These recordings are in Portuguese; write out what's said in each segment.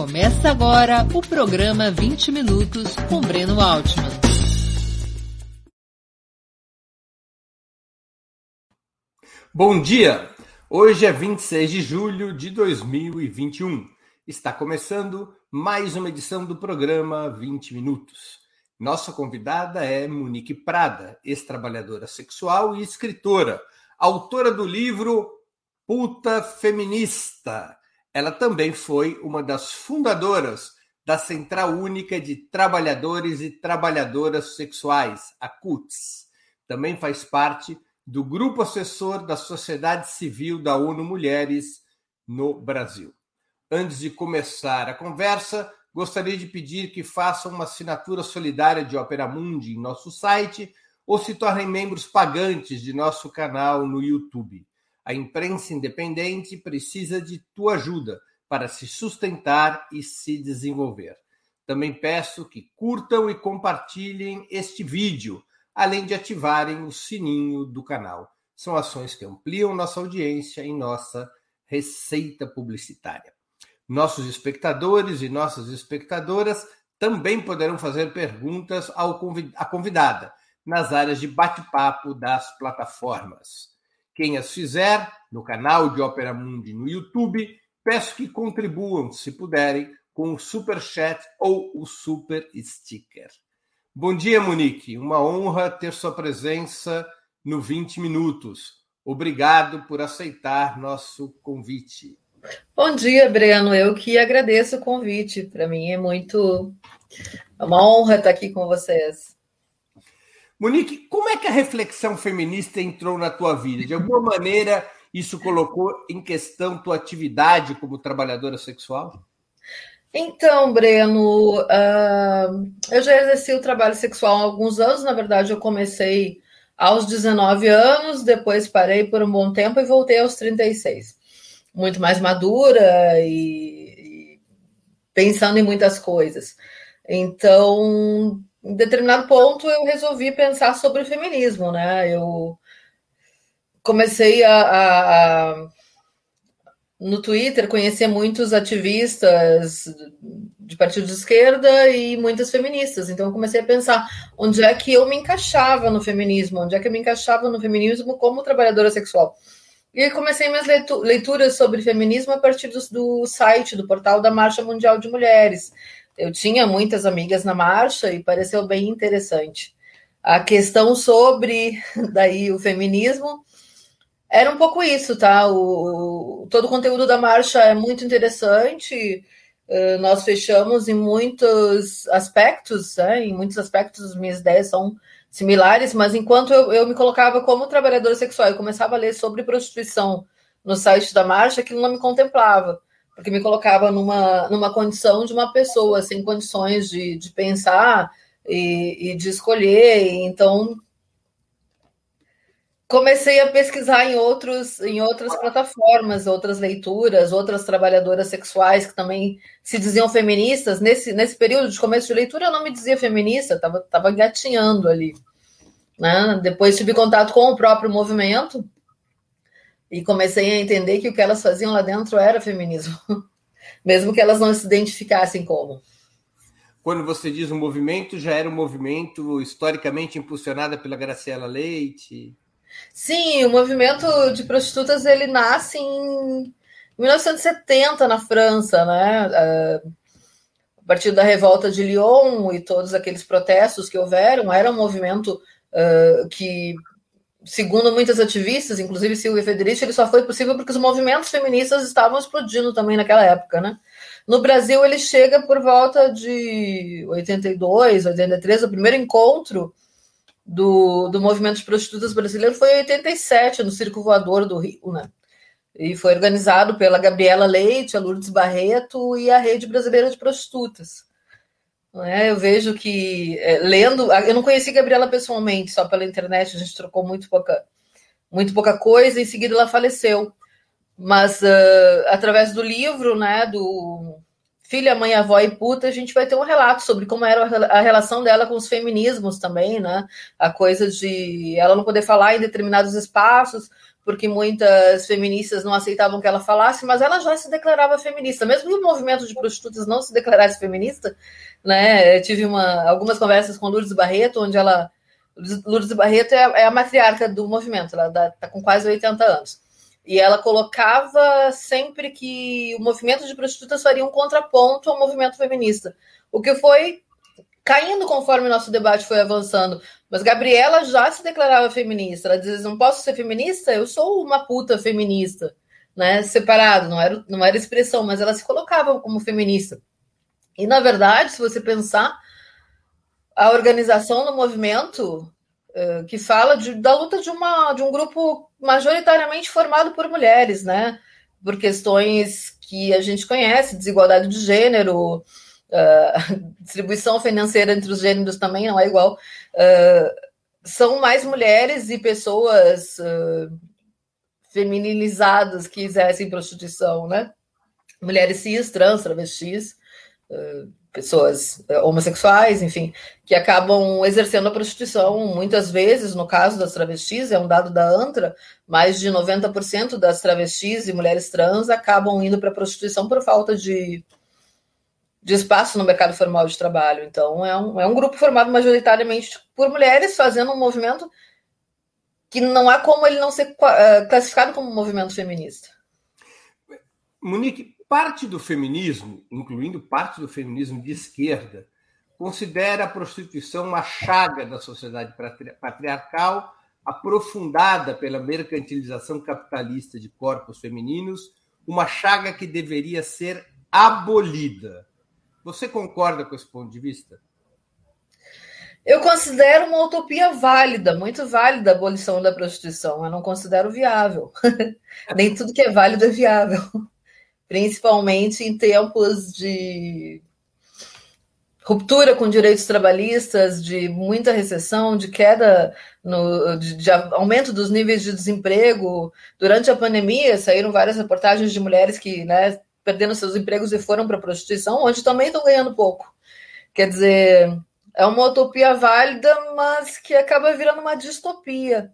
Começa agora o programa 20 Minutos com Breno Altman. Bom dia! Hoje é 26 de julho de 2021. Está começando mais uma edição do programa 20 Minutos. Nossa convidada é Monique Prada, ex-trabalhadora sexual e escritora, autora do livro Puta Feminista ela também foi uma das fundadoras da Central Única de Trabalhadores e Trabalhadoras Sexuais, a CUTS. Também faz parte do grupo assessor da Sociedade Civil da ONU Mulheres no Brasil. Antes de começar a conversa, gostaria de pedir que façam uma assinatura solidária de Opera Mundi em nosso site ou se tornem membros pagantes de nosso canal no YouTube. A imprensa independente precisa de tua ajuda para se sustentar e se desenvolver. Também peço que curtam e compartilhem este vídeo, além de ativarem o sininho do canal. São ações que ampliam nossa audiência e nossa receita publicitária. Nossos espectadores e nossas espectadoras também poderão fazer perguntas à convidada nas áreas de bate-papo das plataformas. Quem as fizer no canal de Ópera Mundi no YouTube, peço que contribuam, se puderem, com o Super Chat ou o Super Sticker. Bom dia, Monique. Uma honra ter sua presença no 20 Minutos. Obrigado por aceitar nosso convite. Bom dia, Breno. Eu que agradeço o convite. Para mim é muito é uma honra estar aqui com vocês. Monique, como é que a reflexão feminista entrou na tua vida? De alguma maneira, isso colocou em questão tua atividade como trabalhadora sexual? Então, Breno, uh, eu já exerci o trabalho sexual há alguns anos. Na verdade, eu comecei aos 19 anos, depois parei por um bom tempo e voltei aos 36. Muito mais madura e, e pensando em muitas coisas. Então, em determinado ponto eu resolvi pensar sobre o feminismo, né? Eu comecei a, a, a no Twitter conhecer muitos ativistas de partido de esquerda e muitas feministas. Então eu comecei a pensar onde é que eu me encaixava no feminismo, onde é que eu me encaixava no feminismo como trabalhadora sexual. E comecei minhas leituras sobre feminismo a partir do, do site, do portal da Marcha Mundial de Mulheres eu tinha muitas amigas na marcha e pareceu bem interessante. A questão sobre daí o feminismo era um pouco isso, tá? O, todo o conteúdo da marcha é muito interessante. Uh, nós fechamos em muitos aspectos, né? em muitos aspectos as minhas ideias são similares, mas enquanto eu, eu me colocava como trabalhadora sexual e começava a ler sobre prostituição no site da marcha, aquilo não me contemplava porque me colocava numa, numa condição de uma pessoa sem condições de, de pensar e, e de escolher. Então, comecei a pesquisar em, outros, em outras plataformas, outras leituras, outras trabalhadoras sexuais que também se diziam feministas. Nesse, nesse período de começo de leitura, eu não me dizia feminista, estava tava gatinhando ali. Né? Depois tive contato com o próprio movimento, e comecei a entender que o que elas faziam lá dentro era feminismo, mesmo que elas não se identificassem como. Quando você diz um movimento, já era um movimento historicamente impulsionado pela Graciela Leite? Sim, o movimento de prostitutas ele nasce em 1970 na França, né? A partir da revolta de Lyon e todos aqueles protestos que houveram, era um movimento uh, que segundo muitas ativistas, inclusive Silvia Federici, ele só foi possível porque os movimentos feministas estavam explodindo também naquela época, né? No Brasil, ele chega por volta de 82, 83, o primeiro encontro do, do movimento de prostitutas brasileiro foi em 87, no Circo Voador do Rio, né? E foi organizado pela Gabriela Leite, a Lourdes Barreto e a Rede Brasileira de Prostitutas. É, eu vejo que, é, lendo, eu não conheci Gabriela pessoalmente, só pela internet, a gente trocou muito pouca, muito pouca coisa, em seguida ela faleceu. Mas uh, através do livro, né, do Filha, Mãe, Avó e Puta, a gente vai ter um relato sobre como era a relação dela com os feminismos também, né? A coisa de ela não poder falar em determinados espaços, porque muitas feministas não aceitavam que ela falasse, mas ela já se declarava feminista, mesmo que o movimento de prostitutas não se declarasse feminista, né? Eu tive uma, algumas conversas com Lourdes Barreto, onde ela. Lourdes Barreto é, é a matriarca do movimento, ela está com quase 80 anos. E ela colocava sempre que o movimento de prostitutas faria um contraponto ao movimento feminista. O que foi caindo conforme nosso debate foi avançando. Mas Gabriela já se declarava feminista. Ela diz: não posso ser feminista, eu sou uma puta feminista, né? Separado, não era, não era expressão, mas ela se colocava como feminista. E na verdade, se você pensar, a organização do movimento uh, que fala de, da luta de, uma, de um grupo majoritariamente formado por mulheres, né? Por questões que a gente conhece, desigualdade de gênero, uh, distribuição financeira entre os gêneros também não é igual. Uh, são mais mulheres e pessoas feminilizadas que exercem prostituição, né? Mulheres cis, trans, travestis, pessoas homossexuais, enfim, que acabam exercendo a prostituição muitas vezes, no caso das travestis, é um dado da ANTRA, mais de 90% das travestis e mulheres trans acabam indo para a prostituição por falta de de espaço no mercado formal de trabalho. Então, é um, é um grupo formado majoritariamente por mulheres, fazendo um movimento que não há como ele não ser uh, classificado como um movimento feminista. Monique, parte do feminismo, incluindo parte do feminismo de esquerda, considera a prostituição uma chaga da sociedade patriarcal, aprofundada pela mercantilização capitalista de corpos femininos, uma chaga que deveria ser abolida. Você concorda com esse ponto de vista? Eu considero uma utopia válida, muito válida a abolição da prostituição. Eu não considero viável. Nem tudo que é válido é viável. Principalmente em tempos de ruptura com direitos trabalhistas, de muita recessão, de queda, no, de, de, aumento dos níveis de desemprego. Durante a pandemia, saíram várias reportagens de mulheres que né, perdendo seus empregos e foram para a prostituição, onde também estão ganhando pouco. Quer dizer, é uma utopia válida, mas que acaba virando uma distopia,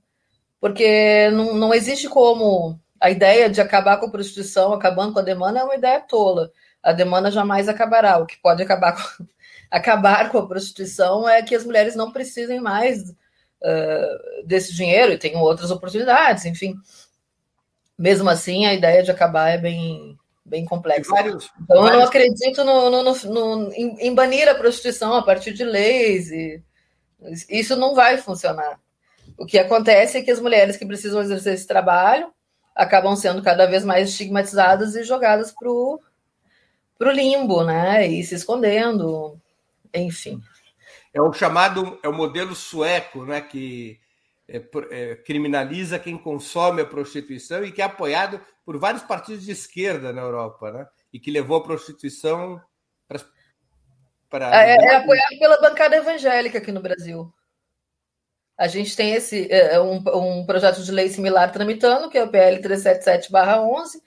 porque não, não existe como a ideia de acabar com a prostituição, acabando com a demanda, é uma ideia tola. A demanda jamais acabará. O que pode acabar com, acabar com a prostituição é que as mulheres não precisem mais uh, desse dinheiro e tenham outras oportunidades, enfim. Mesmo assim, a ideia de acabar é bem, bem complexo. Vários, então, vários... eu não acredito no, no, no, em, em, banir a prostituição a partir de leis. E isso não vai funcionar. O que acontece é que as mulheres que precisam exercer esse trabalho acabam sendo cada vez mais estigmatizadas e jogadas para o limbo, né? E se escondendo, enfim. É o chamado, é o modelo sueco, né? Que é, é, criminaliza quem consome a prostituição e que é apoiado por vários partidos de esquerda na Europa, né? E que levou a prostituição para. para... É, é, apoiado pela bancada evangélica aqui no Brasil. A gente tem esse é, um, um projeto de lei similar tramitando, que é o PL 377-11,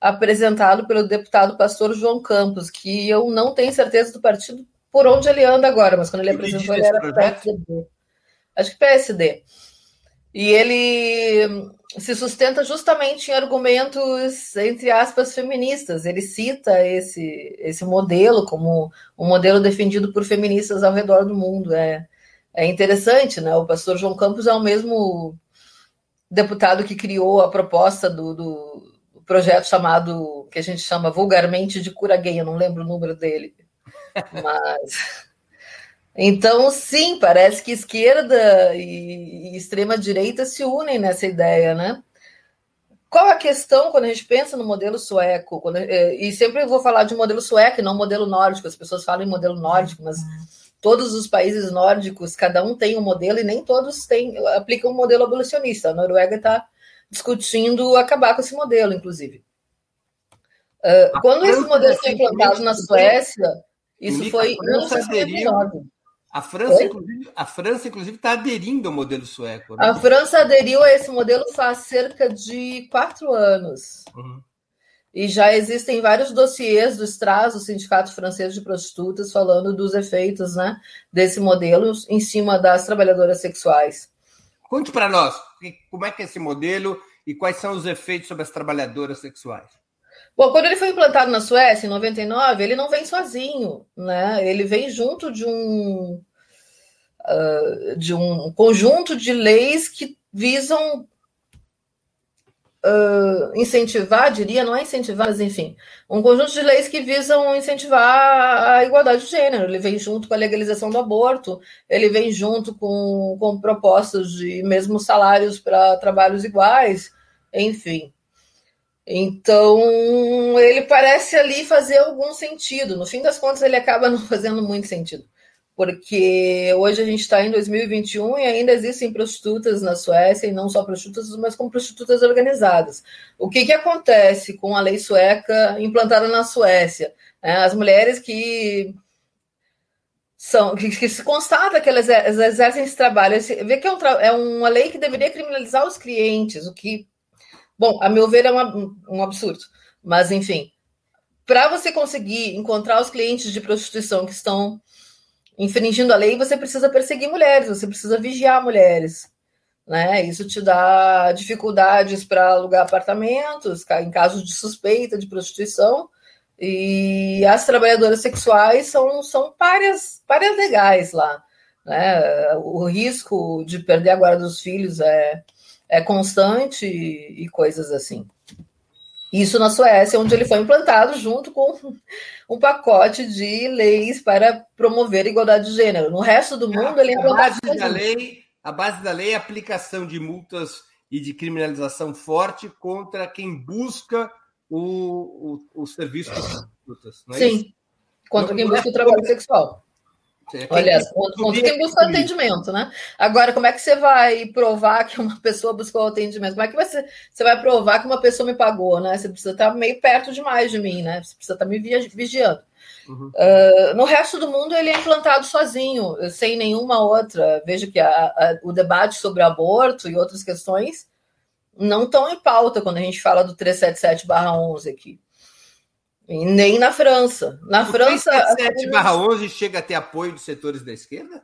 apresentado pelo deputado pastor João Campos, que eu não tenho certeza do partido por onde ele anda agora, mas quando ele apresentou, ele era PSD. Acho que PSD. E ele se sustenta justamente em argumentos, entre aspas, feministas. Ele cita esse, esse modelo como um modelo defendido por feministas ao redor do mundo. É, é interessante, né? O pastor João Campos é o mesmo deputado que criou a proposta do, do projeto chamado, que a gente chama vulgarmente de cura gay, eu não lembro o número dele. Mas então, sim, parece que esquerda e, extrema-direita se unem nessa ideia, né? Qual a questão quando a gente pensa no modelo sueco? Quando, é, e sempre vou falar de modelo sueco e não modelo nórdico. As pessoas falam em modelo nórdico, mas todos os países nórdicos, cada um tem um modelo e nem todos têm, aplicam um modelo abolicionista. A Noruega está discutindo acabar com esse modelo, inclusive. Uh, quando esse modelo foi implantado na Suécia, isso foi em 1959. A França, inclusive, a França, inclusive, está aderindo ao modelo sueco. Né? A França aderiu a esse modelo faz cerca de quatro anos. Uhum. E já existem vários dossiês do STRAS, o Sindicato Francês de Prostitutas, falando dos efeitos né, desse modelo em cima das trabalhadoras sexuais. Conte para nós como é que é esse modelo e quais são os efeitos sobre as trabalhadoras sexuais? Bom, quando ele foi implantado na Suécia, em 99, ele não vem sozinho, né? Ele vem junto de um, uh, de um conjunto de leis que visam uh, incentivar, diria, não é incentivar, mas enfim, um conjunto de leis que visam incentivar a igualdade de gênero. Ele vem junto com a legalização do aborto, ele vem junto com, com propostas de mesmos salários para trabalhos iguais, enfim. Então, ele parece ali fazer algum sentido. No fim das contas, ele acaba não fazendo muito sentido. Porque hoje a gente está em 2021 e ainda existem prostitutas na Suécia, e não só prostitutas, mas como prostitutas organizadas. O que, que acontece com a lei sueca implantada na Suécia? É, as mulheres que são que, que, se constata que elas exercem esse trabalho, vê que é, um, é uma lei que deveria criminalizar os clientes, o que Bom, a meu ver, é uma, um absurdo. Mas, enfim, para você conseguir encontrar os clientes de prostituição que estão infringindo a lei, você precisa perseguir mulheres, você precisa vigiar mulheres. Né? Isso te dá dificuldades para alugar apartamentos, em casos de suspeita de prostituição. E as trabalhadoras sexuais são, são párias, párias legais lá. Né? O risco de perder a guarda dos filhos é, é constante e, coisas assim. Isso na Suécia, onde ele foi implantado junto com um pacote de leis para promover a igualdade de gênero. No resto do mundo, ele é implantado. A base, da lei, a base da lei é a aplicação de multas e de criminalização forte contra quem busca o, o, o serviço de prostitutas. É Sim, isso? contra quem busca o trabalho sexual. É Olha, ponto quem busca atendimento, né? Agora, como é que você vai provar que uma pessoa buscou atendimento? Como é que você, você vai provar que uma pessoa me pagou, né? Você precisa estar meio perto demais de mim, né? Você precisa estar me vigiando. Uhum. Uh, no resto do mundo, ele é implantado sozinho, sem nenhuma outra. Veja que a, a, o debate sobre aborto e outras questões não estão em pauta quando a gente fala do 377-11 aqui. E nem na França. Na o França. 7/11 chega a ter apoio dos setores da esquerda?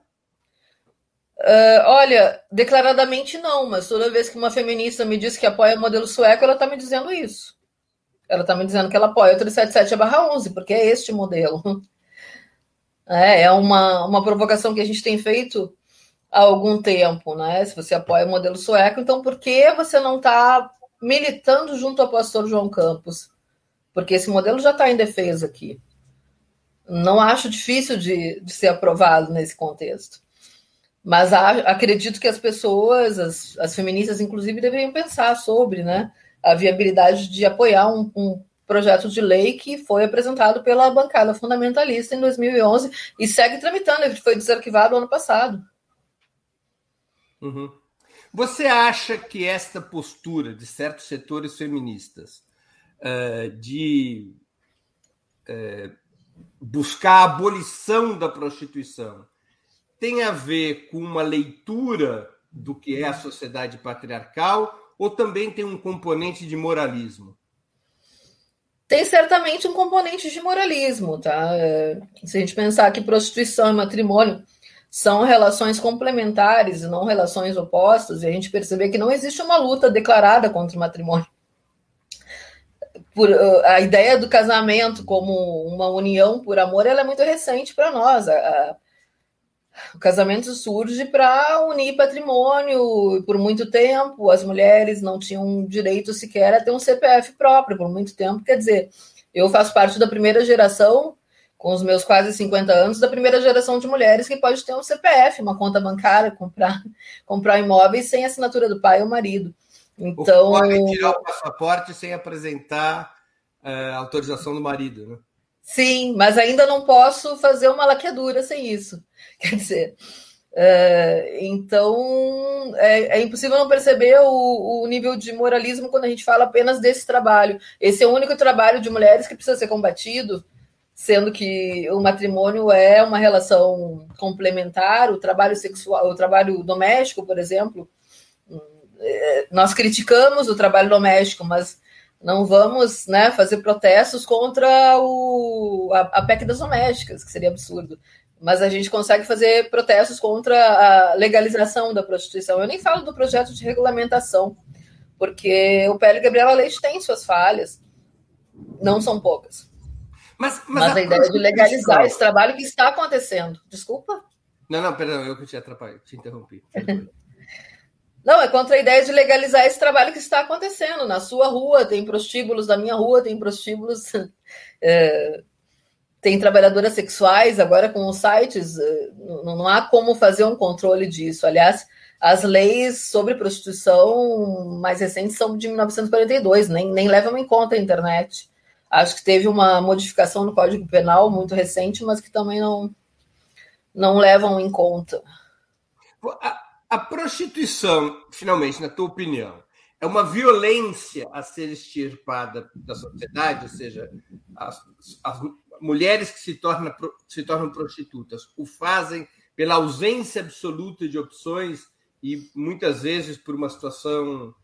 Uh, olha, declaradamente não, mas toda vez que uma feminista me diz que apoia o modelo sueco, ela está me dizendo isso. Ela está me dizendo que ela apoia o 377-11, porque é este modelo. É, é uma, uma provocação que a gente tem feito há algum tempo, né? Se você apoia o modelo sueco, então por que você não está militando junto ao pastor João Campos? Porque esse modelo já está em defesa aqui. Não acho difícil de, de ser aprovado nesse contexto. Mas acredito que as pessoas, as, as, feministas, inclusive, deveriam pensar sobre né, a viabilidade de apoiar um, um projeto de lei que foi apresentado pela bancada fundamentalista em 2011 e segue tramitando, ele foi desarquivado ano passado. Uhum. Você acha que esta postura de certos setores feministas de uh, buscar a abolição da prostituição tem a ver com uma leitura do que é a sociedade patriarcal ou também tem um componente de moralismo? Tem certamente um componente de moralismo, tá? É, se a gente pensar que prostituição e matrimônio são relações complementares e não relações opostas, e a gente perceber que não existe uma luta declarada contra o matrimônio por, uh, a ideia do casamento como uma união por amor ela é muito recente para nós. A, a, o casamento surge para unir patrimônio. Por muito tempo, as mulheres não tinham direito sequer a ter um CPF próprio, por muito tempo. Quer dizer, eu faço parte da primeira geração, com os meus quase 50 anos, da primeira geração de mulheres que pode ter um CPF, uma conta bancária, comprar, comprar imóveis sem assinatura do pai ou marido. Então. Pode tirar o passaporte sem apresentar é, autorização do marido, né? Sim, mas ainda não posso fazer uma laqueadura sem isso. Quer dizer, é, então é, é, impossível não perceber o, o, nível de moralismo quando a gente fala apenas desse trabalho. Esse é o único trabalho de mulheres que precisa ser combatido, sendo que o matrimônio é uma relação complementar, o trabalho sexual, o trabalho doméstico, por exemplo, nós criticamos o trabalho doméstico, mas não vamos né, fazer protestos contra o, a, a PEC das domésticas, que seria absurdo. Mas a gente consegue fazer protestos contra a legalização da prostituição. Eu nem falo do projeto de regulamentação, porque o PL Gabriela Leite tem suas falhas, não são poucas. Mas, mas, mas a, a ideia de legalizar esse trabalho que está acontecendo. Desculpa? Não, não, perdão, eu que te atrapalhei, te interrompi. Não, é contra a ideia de legalizar esse trabalho que está acontecendo. Na sua rua tem prostíbulos, na minha rua tem prostíbulos, é, tem trabalhadoras sexuais, agora com os sites, é, não, não há como fazer um controle disso. Aliás, as leis sobre prostituição mais recentes são de 1942, nem, nem levam em conta a internet. Acho que teve uma modificação no Código Penal muito recente, mas que também não, não levam em conta. A prostituição, finalmente, na tua opinião, é uma violência a ser extirpada da sociedade, ou seja, as, as mulheres que se tornam, se tornam prostitutas o fazem pela ausência absoluta de opções e muitas vezes por uma situação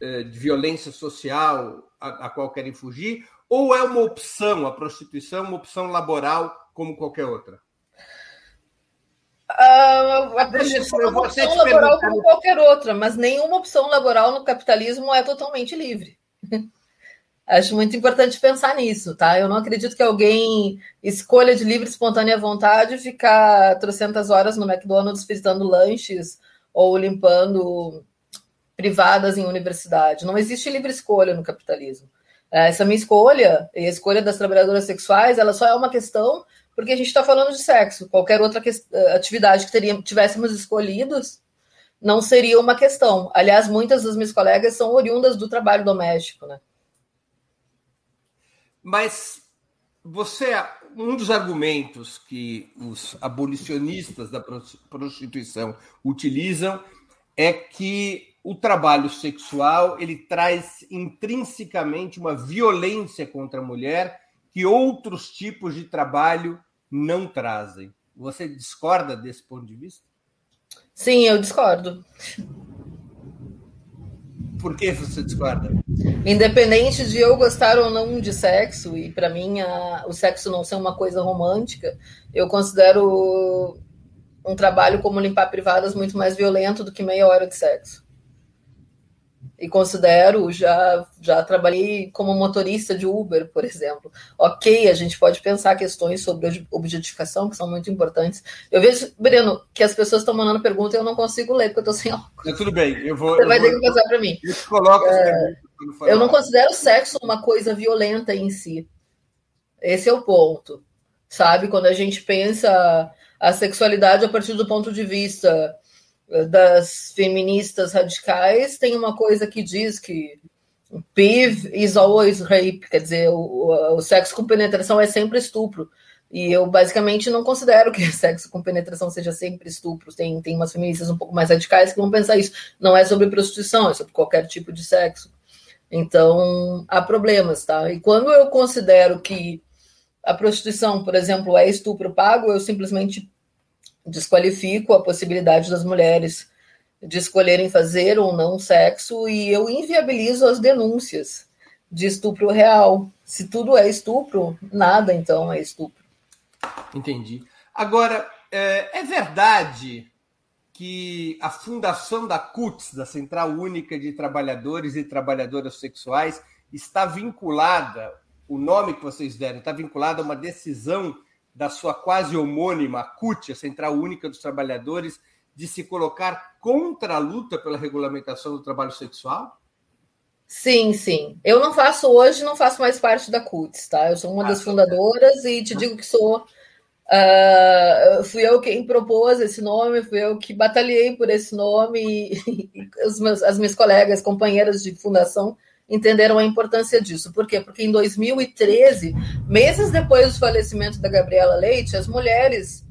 eh, de violência social a, a qual querem fugir, ou é uma opção, a prostituição, uma opção laboral como qualquer outra? A prostituição é uma opção laboral como qualquer outra, mas nenhuma opção laboral no capitalismo é totalmente livre. Acho muito importante pensar nisso, tá? Eu não acredito que alguém escolha de livre, espontânea vontade ficar trocentas horas no McDonald's fritando lanches ou limpando privadas em universidade. Não existe livre escolha no capitalismo. É, essa minha escolha e a escolha das trabalhadoras sexuais, ela só é uma questão porque a gente está falando de sexo. Qualquer outra eh, atividade que teríamos, tivéssemos escolhidos não seria uma questão. Aliás, muitas das minhas colegas são oriundas do trabalho doméstico, né? Mas você, um dos argumentos que os abolicionistas da prostituição utilizam é que o trabalho sexual ele traz intrinsecamente uma violência contra a mulher que outros tipos de trabalho não trazem. Você discorda desse ponto de vista? Sim, eu discordo. Por que você discorda? Independente de eu gostar ou não de sexo, e para mim a, o sexo não ser uma coisa romântica, eu considero um trabalho como limpar privadas muito mais violento do que meia hora de sexo. E considero, já, já trabalhei como motorista de Uber, por exemplo. Ok, a gente pode pensar questões sobre objetificação, que são muito importantes. Eu vejo, Breno, que as pessoas estão mandando perguntas e eu não consigo ler, porque eu estou sem óculos. Tudo bem, eu vou. Você eu vai vou, ter que passar para mim. Eu coloco é, Eu não considero sexo uma coisa violenta em si. Esse é o ponto. Sabe? Quando a gente pensa a sexualidade a partir do ponto de vista das feministas radicais, tem uma coisa que diz que PIV is always rape, quer dizer, o, o, sexo com penetração é sempre estupro. E eu basicamente não considero que sexo com penetração seja sempre estupro. Tem, tem umas feministas um pouco mais radicais que vão pensar isso. Não é sobre prostituição, é sobre qualquer tipo de sexo. Então, há problemas, tá? E quando eu considero que a prostituição, por exemplo, é estupro pago, eu simplesmente desqualifico a possibilidade das mulheres de escolherem fazer ou não sexo e eu inviabilizo as denúncias de estupro real. Se tudo é estupro, nada então é estupro. Entendi. Agora, é, é verdade que a fundação da CUTS, da Central Única de Trabalhadores e Trabalhadoras Sexuais, está vinculada, o nome que vocês deram, está vinculado a uma decisão da sua quase homônima CUT, a Central Única dos Trabalhadores, de se colocar contra a luta pela regulamentação do trabalho sexual? Sim, sim. Eu não faço hoje, não faço mais parte da CUTS, tá? Eu sou uma ah, das fundadoras e te digo que sou. Uh, fui eu quem propôs esse nome, fui eu que batalhei por esse nome e, e os meus, as minhas colegas, companheiras de fundação, entenderam a importância disso. Por quê? Porque em 2013, meses depois do falecimento da Gabriela Leite, as mulheres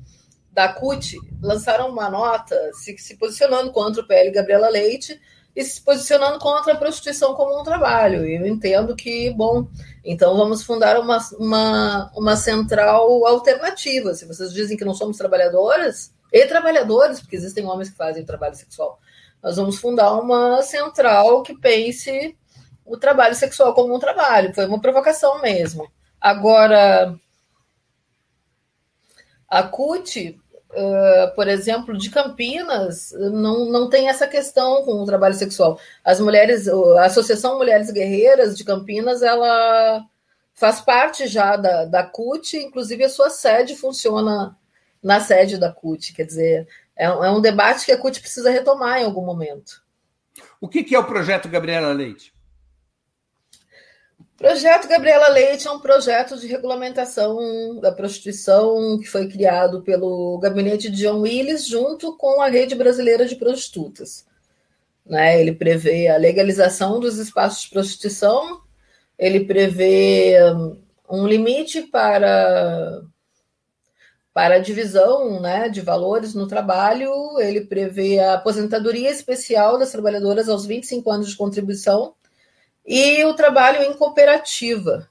da CUT lançaram uma nota se, se posicionando contra o PL Gabriela Leite e se posicionando contra a prostituição como um trabalho. E eu entendo que, bom, então vamos fundar uma, uma, uma central alternativa. Se vocês dizem que não somos trabalhadoras, e trabalhadores, porque existem homens que fazem trabalho sexual, nós vamos fundar uma central que pense o trabalho sexual como um trabalho. Foi uma provocação mesmo. Agora, a CUT, uh, por exemplo, de Campinas, não, não tem essa questão com o trabalho sexual. As mulheres, a Associação Mulheres Guerreiras de Campinas, ela faz parte já da, da CUT, inclusive a sua sede funciona na sede da CUT, quer dizer, é, é um debate que a CUT precisa retomar em algum momento. O que, que é o projeto Gabriela Leite? Projeto Gabriela Leite é um projeto de regulamentação da prostituição que foi criado pelo gabinete de John Willis junto com a Rede Brasileira de Prostitutas. Né? Ele prevê a legalização dos espaços de prostituição, ele prevê um limite para para a divisão né, de valores no trabalho, ele prevê a aposentadoria especial das trabalhadoras aos 25 anos de contribuição e o trabalho em cooperativa,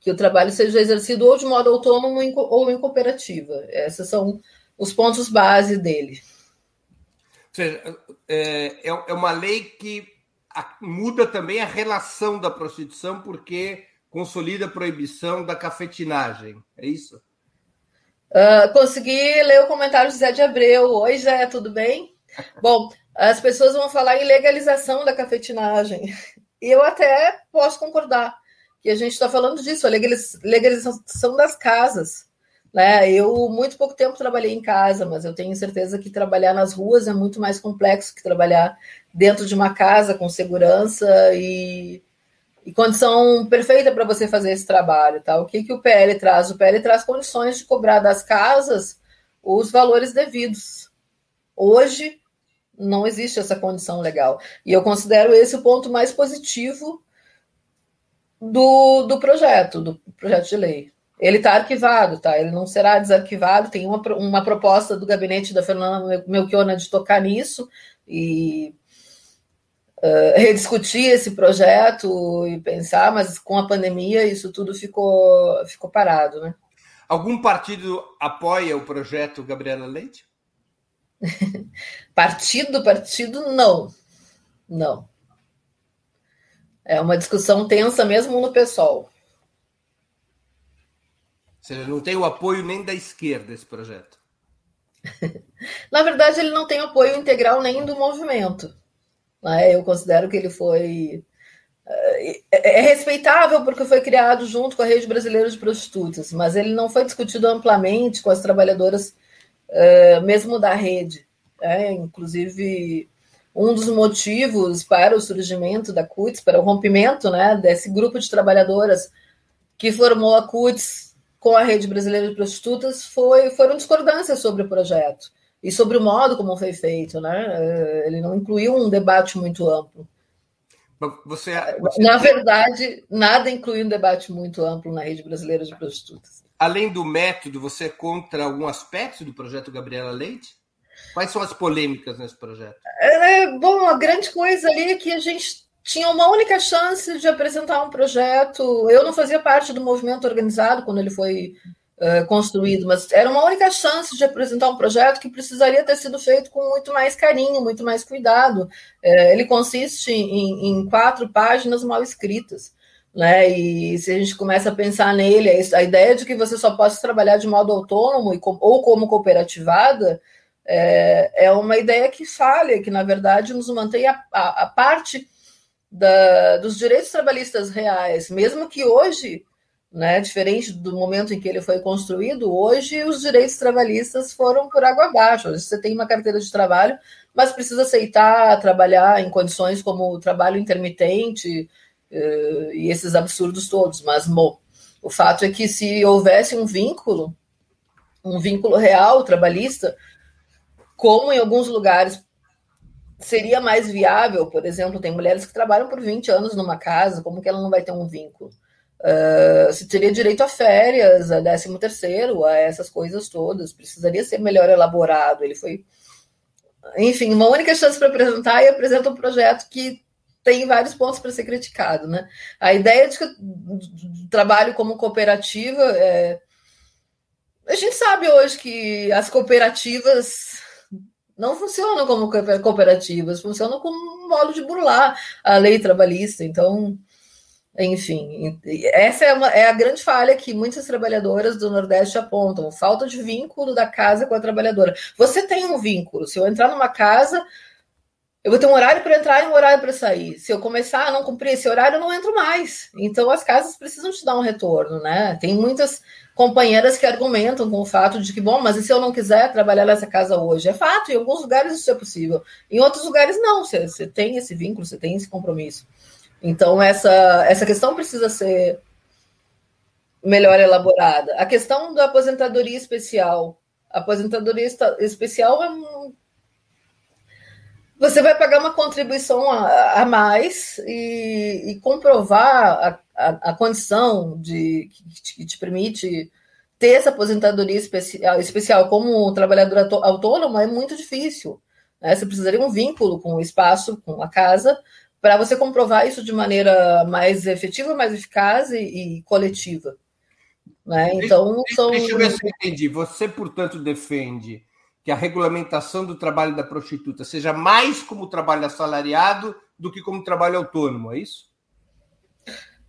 que o trabalho seja exercido ou de modo autônomo ou em cooperativa. Esses são os pontos base dele. Ou seja, é, é uma lei que muda também a relação da prostituição, porque consolida a proibição da cafetinagem, é isso? Uh, consegui ler o comentário do Zé de Abreu. Oi, Zé, tudo bem? Bom, as pessoas vão falar em legalização da cafetinagem. E eu até posso concordar que a gente está falando disso, a legalização das casas. Né? Eu, muito pouco tempo, trabalhei em casa, mas eu tenho certeza que trabalhar nas ruas é muito mais complexo que trabalhar dentro de uma casa com segurança e e condição perfeita para você fazer esse trabalho. Tá? O que, que o PL traz? O PL traz condições de cobrar das casas os valores devidos. Hoje não existe essa condição legal. E eu considero esse o ponto mais positivo do, do projeto, do projeto de lei. Ele está arquivado, tá? Ele não será desarquivado. Tem uma, uma proposta do gabinete da Fernanda Melchiona de tocar nisso, e uh, rediscutir esse projeto e pensar, mas com a pandemia isso tudo ficou, ficou parado, né? Algum partido apoia o projeto Gabriela Leite? partido, partido, não. Não. É uma discussão tensa mesmo no. Ou seja, não tem o apoio nem da esquerda esse projeto. Na verdade, ele não tem apoio integral nem do movimento. Né? Eu considero que ele foi. É, é, é respeitável porque foi criado junto com a Rede Brasileira de Prostitutas, mas ele não foi discutido amplamente com as trabalhadoras, é, mesmo da rede. Né? Inclusive, um dos motivos para o surgimento da CUTS, para o rompimento né, desse grupo de trabalhadoras que formou a CUTS com a Rede Brasileira de Prostitutas, foi, foram discordâncias sobre o projeto e sobre o modo como foi feito, né? Eh, ele não incluiu um debate muito amplo. Você, você... Na verdade, nada incluiu um debate muito amplo na rede brasileira de prostitutas. Além do método, você é contra algum aspecto do projeto Gabriela Leite? Quais são as polêmicas nesse projeto? É, bom, a grande coisa ali é que a gente tinha uma única chance de apresentar um projeto. Eu não fazia parte do movimento organizado quando ele foi uh, construído, mas era uma única chance de apresentar um projeto que precisaria ter sido feito com muito mais carinho, muito mais cuidado. Uh, ele consiste em, em, quatro páginas mal escritas. Né? E se a gente começa a pensar nele, a ideia de que você só possa trabalhar de modo autônomo ou como cooperativada é, é, uma ideia que falha, que na verdade nos mantém a, a, a parte da, dos direitos trabalhistas reais, mesmo que hoje né? Diferente do momento em que ele foi construído, hoje os direitos trabalhistas foram por água abaixo. Hoje você tem uma carteira de trabalho, mas precisa aceitar trabalhar em condições como trabalho intermitente uh, e esses absurdos todos. Mas mo, o fato é que se houvesse um vínculo, um vínculo real trabalhista, como em alguns lugares seria mais viável, por exemplo, tem mulheres que trabalham por 20 anos numa casa, como que ela não vai ter um vínculo? Uh, se teria direito a férias, a 13 terceiro, a essas coisas todas. Precisaria ser melhor elaborado. Ele foi, enfim, uma única chance para apresentar e apresenta um projeto que tem vários pontos para ser criticado, né? A ideia de que trabalho como cooperativa é... a gente sabe hoje que as cooperativas não funcionam como cooperativas, funcionam como um modo de burlar a lei trabalhista. Então, Enfim, essa é, uma, é, a grande falha que muitas trabalhadoras do Nordeste apontam: falta de vínculo da casa com a trabalhadora. Você tem um vínculo. Se eu entrar numa casa, eu vou ter um horário para entrar e um horário para sair. Se eu começar a não cumprir esse horário, eu não entro mais. Então as casas precisam te dar um retorno, né? Tem muitas companheiras que argumentam com o fato de que, bom, mas e se eu não quiser trabalhar nessa casa hoje? É fato, em alguns lugares isso é possível. Em outros lugares, não. Você, você tem esse vínculo, você tem esse compromisso. Então, essa, essa questão precisa ser melhor elaborada. A questão da aposentadoria especial. A aposentadoria especial é um. Você vai pagar uma contribuição a, a mais e, e comprovar a, a, a, condição de, que, te, que te permite ter essa aposentadoria especial, especial como trabalhador autônomo é muito difícil. Né? Você precisaria de um vínculo com o espaço, com a casa, para você comprovar isso de maneira mais efetiva, mais eficaz e, e coletiva. Né? Então, deixa, são... deixa eu ver se eu entendi. Você, portanto, defende que a regulamentação do trabalho da prostituta seja mais como trabalho assalariado do que como trabalho autônomo, é isso?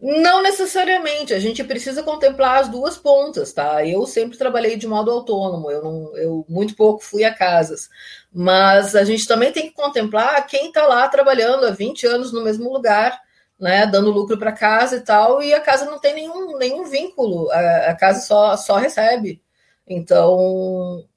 Não necessariamente, a gente precisa contemplar as duas pontas, tá? Eu sempre trabalhei de modo autônomo, eu, não, eu muito pouco fui a casas, mas a gente também tem que contemplar quem está lá trabalhando há 20 anos no mesmo lugar, né, dando lucro para casa e tal, e a casa não tem nenhum, nenhum vínculo, a, a casa só, só recebe. Então,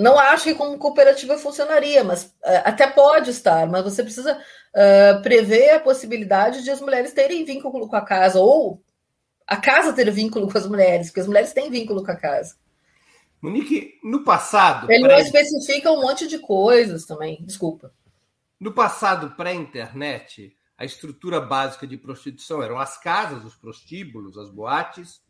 não acho que como cooperativa funcionaria, mas é, até pode estar, mas você precisa uh, prever a possibilidade de as mulheres terem vínculo com a casa, ou a casa ter vínculo com as mulheres, porque as mulheres têm vínculo com a casa. Monique, no passado. Ele pré... não especifica um monte de coisas também, desculpa. No passado, pré-internet, a estrutura básica de prostituição eram as casas, os prostíbulos, as boates,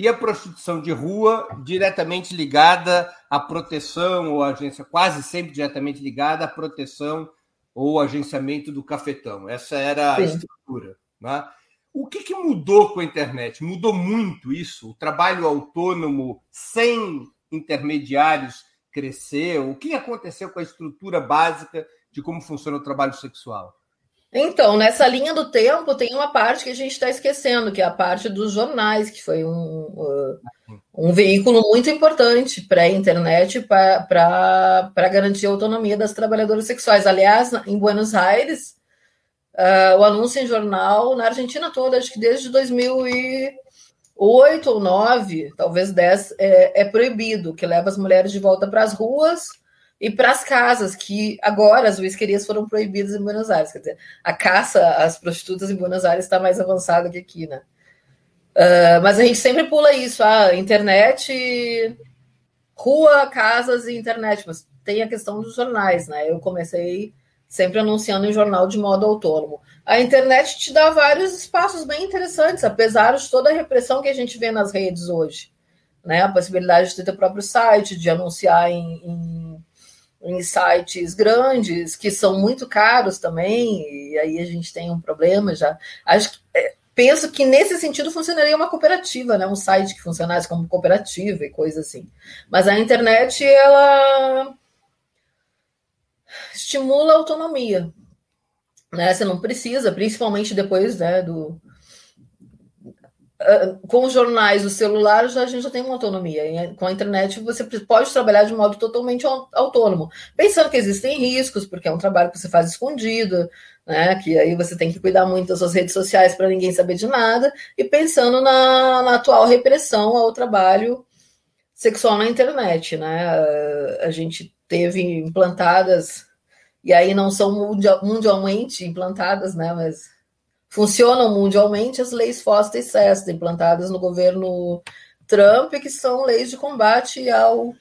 e a prostituição de rua diretamente ligada à proteção ou agência, quase sempre diretamente ligada à proteção ou agenciamento do cafetão. Essa era Sim. a estrutura. Né? O que, que mudou com a internet? Mudou muito isso? O trabalho autônomo sem intermediários cresceu? O que aconteceu com a estrutura básica de como funciona o trabalho sexual? Então, nessa linha do tempo, tem uma parte que a gente está esquecendo, que é a parte dos jornais, que foi um, uh, um veículo muito importante pré-internet para garantir a autonomia das trabalhadoras sexuais. Aliás, em Buenos Aires, uh, o anúncio em jornal, na Argentina toda, acho que desde 2008 ou 2009, talvez 10, é, é proibido, que leva as mulheres de volta para as ruas e para as casas, que agora as whisquerias foram proibidas em Buenos Aires. Quer dizer, a caça às prostitutas em Buenos Aires está mais avançada que aqui, né? Uh, mas a gente sempre pula isso, a ah, internet, rua, casas e internet, mas tem a questão dos jornais, né? Eu comecei sempre anunciando em jornal de modo autônomo. A internet te dá vários espaços bem interessantes, apesar de toda a repressão que a gente vê nas redes hoje. Né? A possibilidade de ter teu próprio site, de anunciar em, em em sites grandes, que são muito caros também, e aí a gente tem um problema já. Acho que, é, penso que nesse sentido funcionaria uma cooperativa, né? um site que funcionasse como cooperativa e coisa assim. Mas a internet, ela estimula a autonomia. Né? Você não precisa, principalmente depois né, do, com os jornais, os celulares, a gente já tem uma autonomia. Com a internet, você pode trabalhar de modo totalmente autônomo, pensando que existem riscos, porque é um trabalho que você faz escondido, né? Que aí você tem que cuidar muito das suas redes sociais para ninguém saber de nada, e pensando na, na, atual repressão ao trabalho sexual na internet, né? Ah, a gente teve implantadas, e aí não são mundialmente implantadas, né? Mas funcionam mundialmente as leis FOSTA e SESTA, implantadas no governo Trump, que são leis de combate ao,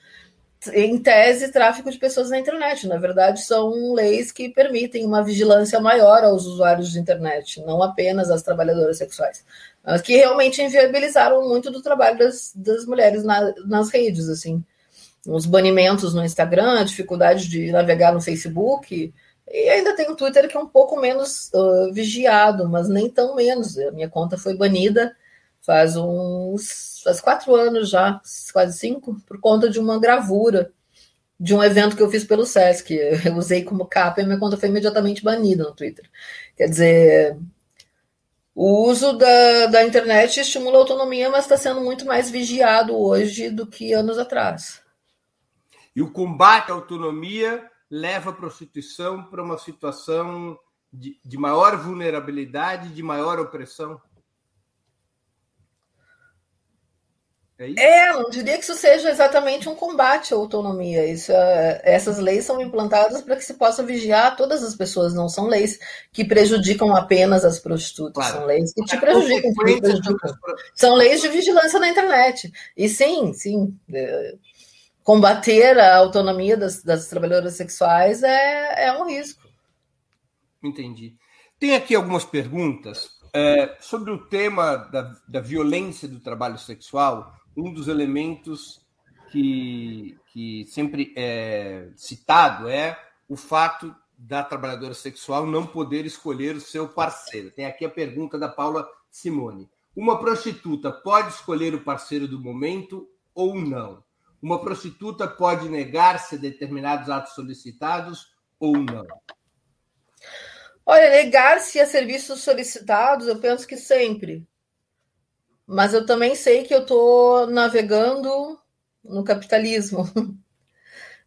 em tese, tráfico de pessoas na internet. Na verdade, são leis que permitem uma vigilância maior aos usuários de internet, não apenas às trabalhadoras sexuais, mas que realmente inviabilizaram muito do trabalho das, das mulheres na, nas redes, assim. Os banimentos no Instagram, a dificuldade de navegar no Facebook, e ainda tem o Twitter que é um pouco menos uh, vigiado, mas nem tão menos. A minha conta foi banida faz uns faz quatro anos já, quase cinco, por conta de uma gravura de um evento que eu fiz pelo Sesc. Eu usei como capa e minha conta foi imediatamente banida no Twitter. Quer dizer, o uso da, da internet estimula a autonomia, mas está sendo muito mais vigiado hoje do que anos atrás. E o combate à autonomia leva a prostituição para uma situação de, de maior vulnerabilidade, de maior opressão? É, é, não diria que isso seja exatamente um combate à autonomia. Isso, é, essas leis são implantadas para que se possa vigiar todas as pessoas, não são leis que prejudicam apenas as prostitutas, claro. são leis que te prejudicam, que prejudicam. São leis de vigilância na internet. E sim, sim, é, combater a autonomia das, das trabalhadoras sexuais é, é um risco. Entendi. Tem aqui algumas perguntas é, sobre o tema da, da violência do trabalho sexual um dos elementos que, que sempre é citado é o fato da trabalhadora sexual não poder escolher o seu parceiro. Tem aqui a pergunta da Paula Simone. Uma prostituta pode escolher o parceiro do momento ou não? Uma prostituta pode negar-se a determinados atos solicitados ou não? Olha, negar-se a serviços solicitados, eu penso que sempre mas eu também sei que eu estou navegando no capitalismo.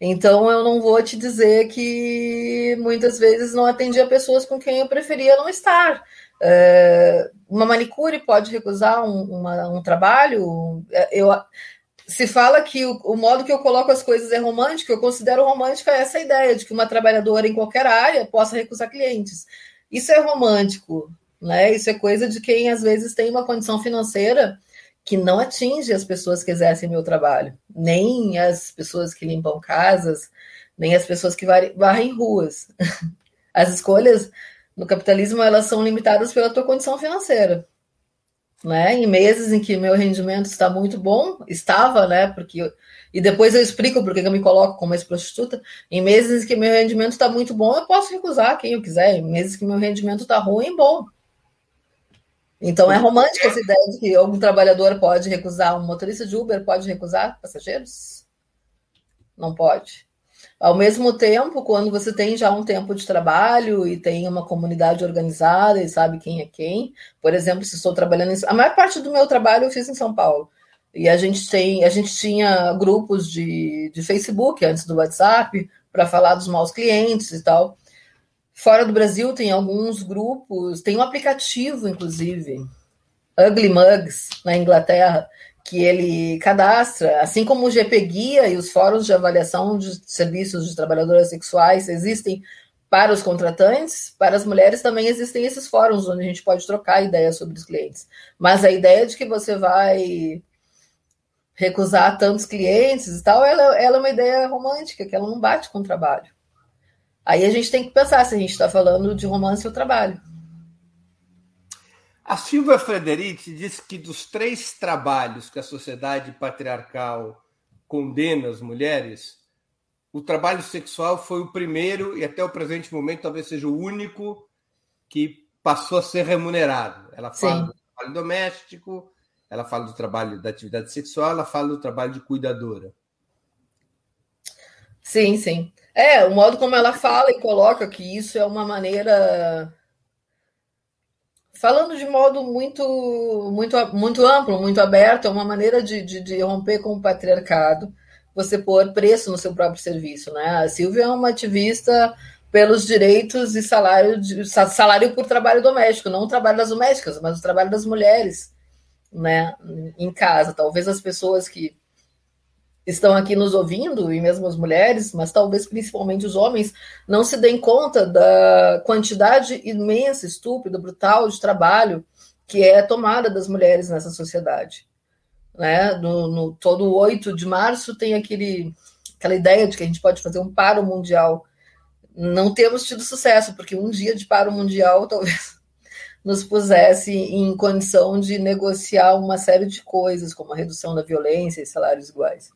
Então eu não vou te dizer que muitas vezes não atendi a pessoas com quem eu preferia não estar. É, uma manicure pode recusar um, uma, um trabalho. É, eu, se fala que o, o, modo que eu coloco as coisas é romântico, eu considero romântica essa ideia de que uma trabalhadora em qualquer área possa recusar clientes. Isso é romântico, né? Isso é coisa de quem às vezes tem uma condição financeira que não atinge as pessoas que exercem meu trabalho, nem as pessoas que limpam casas, nem as pessoas que varrem ruas. As escolhas no capitalismo elas são limitadas pela tua condição financeira. Né? Em meses em que meu rendimento está muito bom, estava, né? Porque eu, e depois eu explico porque eu me coloco como ex-prostituta. Em meses em que meu rendimento está muito bom, eu posso recusar quem eu quiser. Em meses que meu rendimento está ruim, bom, então é romântica essa ideia de que algum trabalhador pode recusar, um motorista de Uber pode recusar passageiros? Não pode. Ao mesmo tempo, quando você tem já um tempo de trabalho e tem uma comunidade organizada e sabe quem é quem, por exemplo, se estou trabalhando em... a maior parte do meu trabalho eu fiz em São Paulo. E a gente tem, a gente tinha grupos de, de Facebook antes do WhatsApp para falar dos maus clientes e tal. Fora do Brasil tem alguns grupos, tem um aplicativo, inclusive, Ugly Mugs, na Inglaterra, que ele cadastra, assim como o GP Guia e os fóruns de avaliação de serviços de trabalhadoras sexuais existem para os contratantes, para as mulheres também existem esses fóruns onde a gente pode trocar ideias sobre os clientes. Mas a ideia de que você vai recusar tantos clientes e tal, ela, ela é uma ideia romântica, que ela não bate com o trabalho. Aí a gente tem que pensar se a gente está falando de romance ou trabalho. A Silvia Frederici diz que dos três trabalhos que a sociedade patriarcal condena as mulheres, o trabalho sexual foi o primeiro e até o presente momento talvez seja o único que passou a ser remunerado. Ela fala Sim. do trabalho doméstico, ela fala do trabalho da atividade sexual, ela fala do trabalho de cuidadora. Sim, sim. É, o modo como ela fala e coloca que isso é uma maneira. Falando de modo muito, muito, muito amplo, muito aberto, é uma maneira de, de, de romper com o patriarcado, você pôr preço no seu próprio serviço. Né? A Silvia é uma ativista pelos direitos e salário, de, salário por trabalho doméstico, não o trabalho das domésticas, mas o trabalho das mulheres né, em casa. Talvez as pessoas que estão aqui nos ouvindo, e mesmo as mulheres, mas talvez principalmente os homens, não se deem conta da quantidade imensa, estúpida, brutal de trabalho que é tomada das mulheres nessa sociedade. Né? No, no todo 8 de março tem aquele, aquela ideia de que a gente pode fazer um paro mundial. Não temos tido sucesso, porque um dia de paro mundial talvez nos pusesse em condição de negociar uma série de coisas, como a redução da violência e salários iguais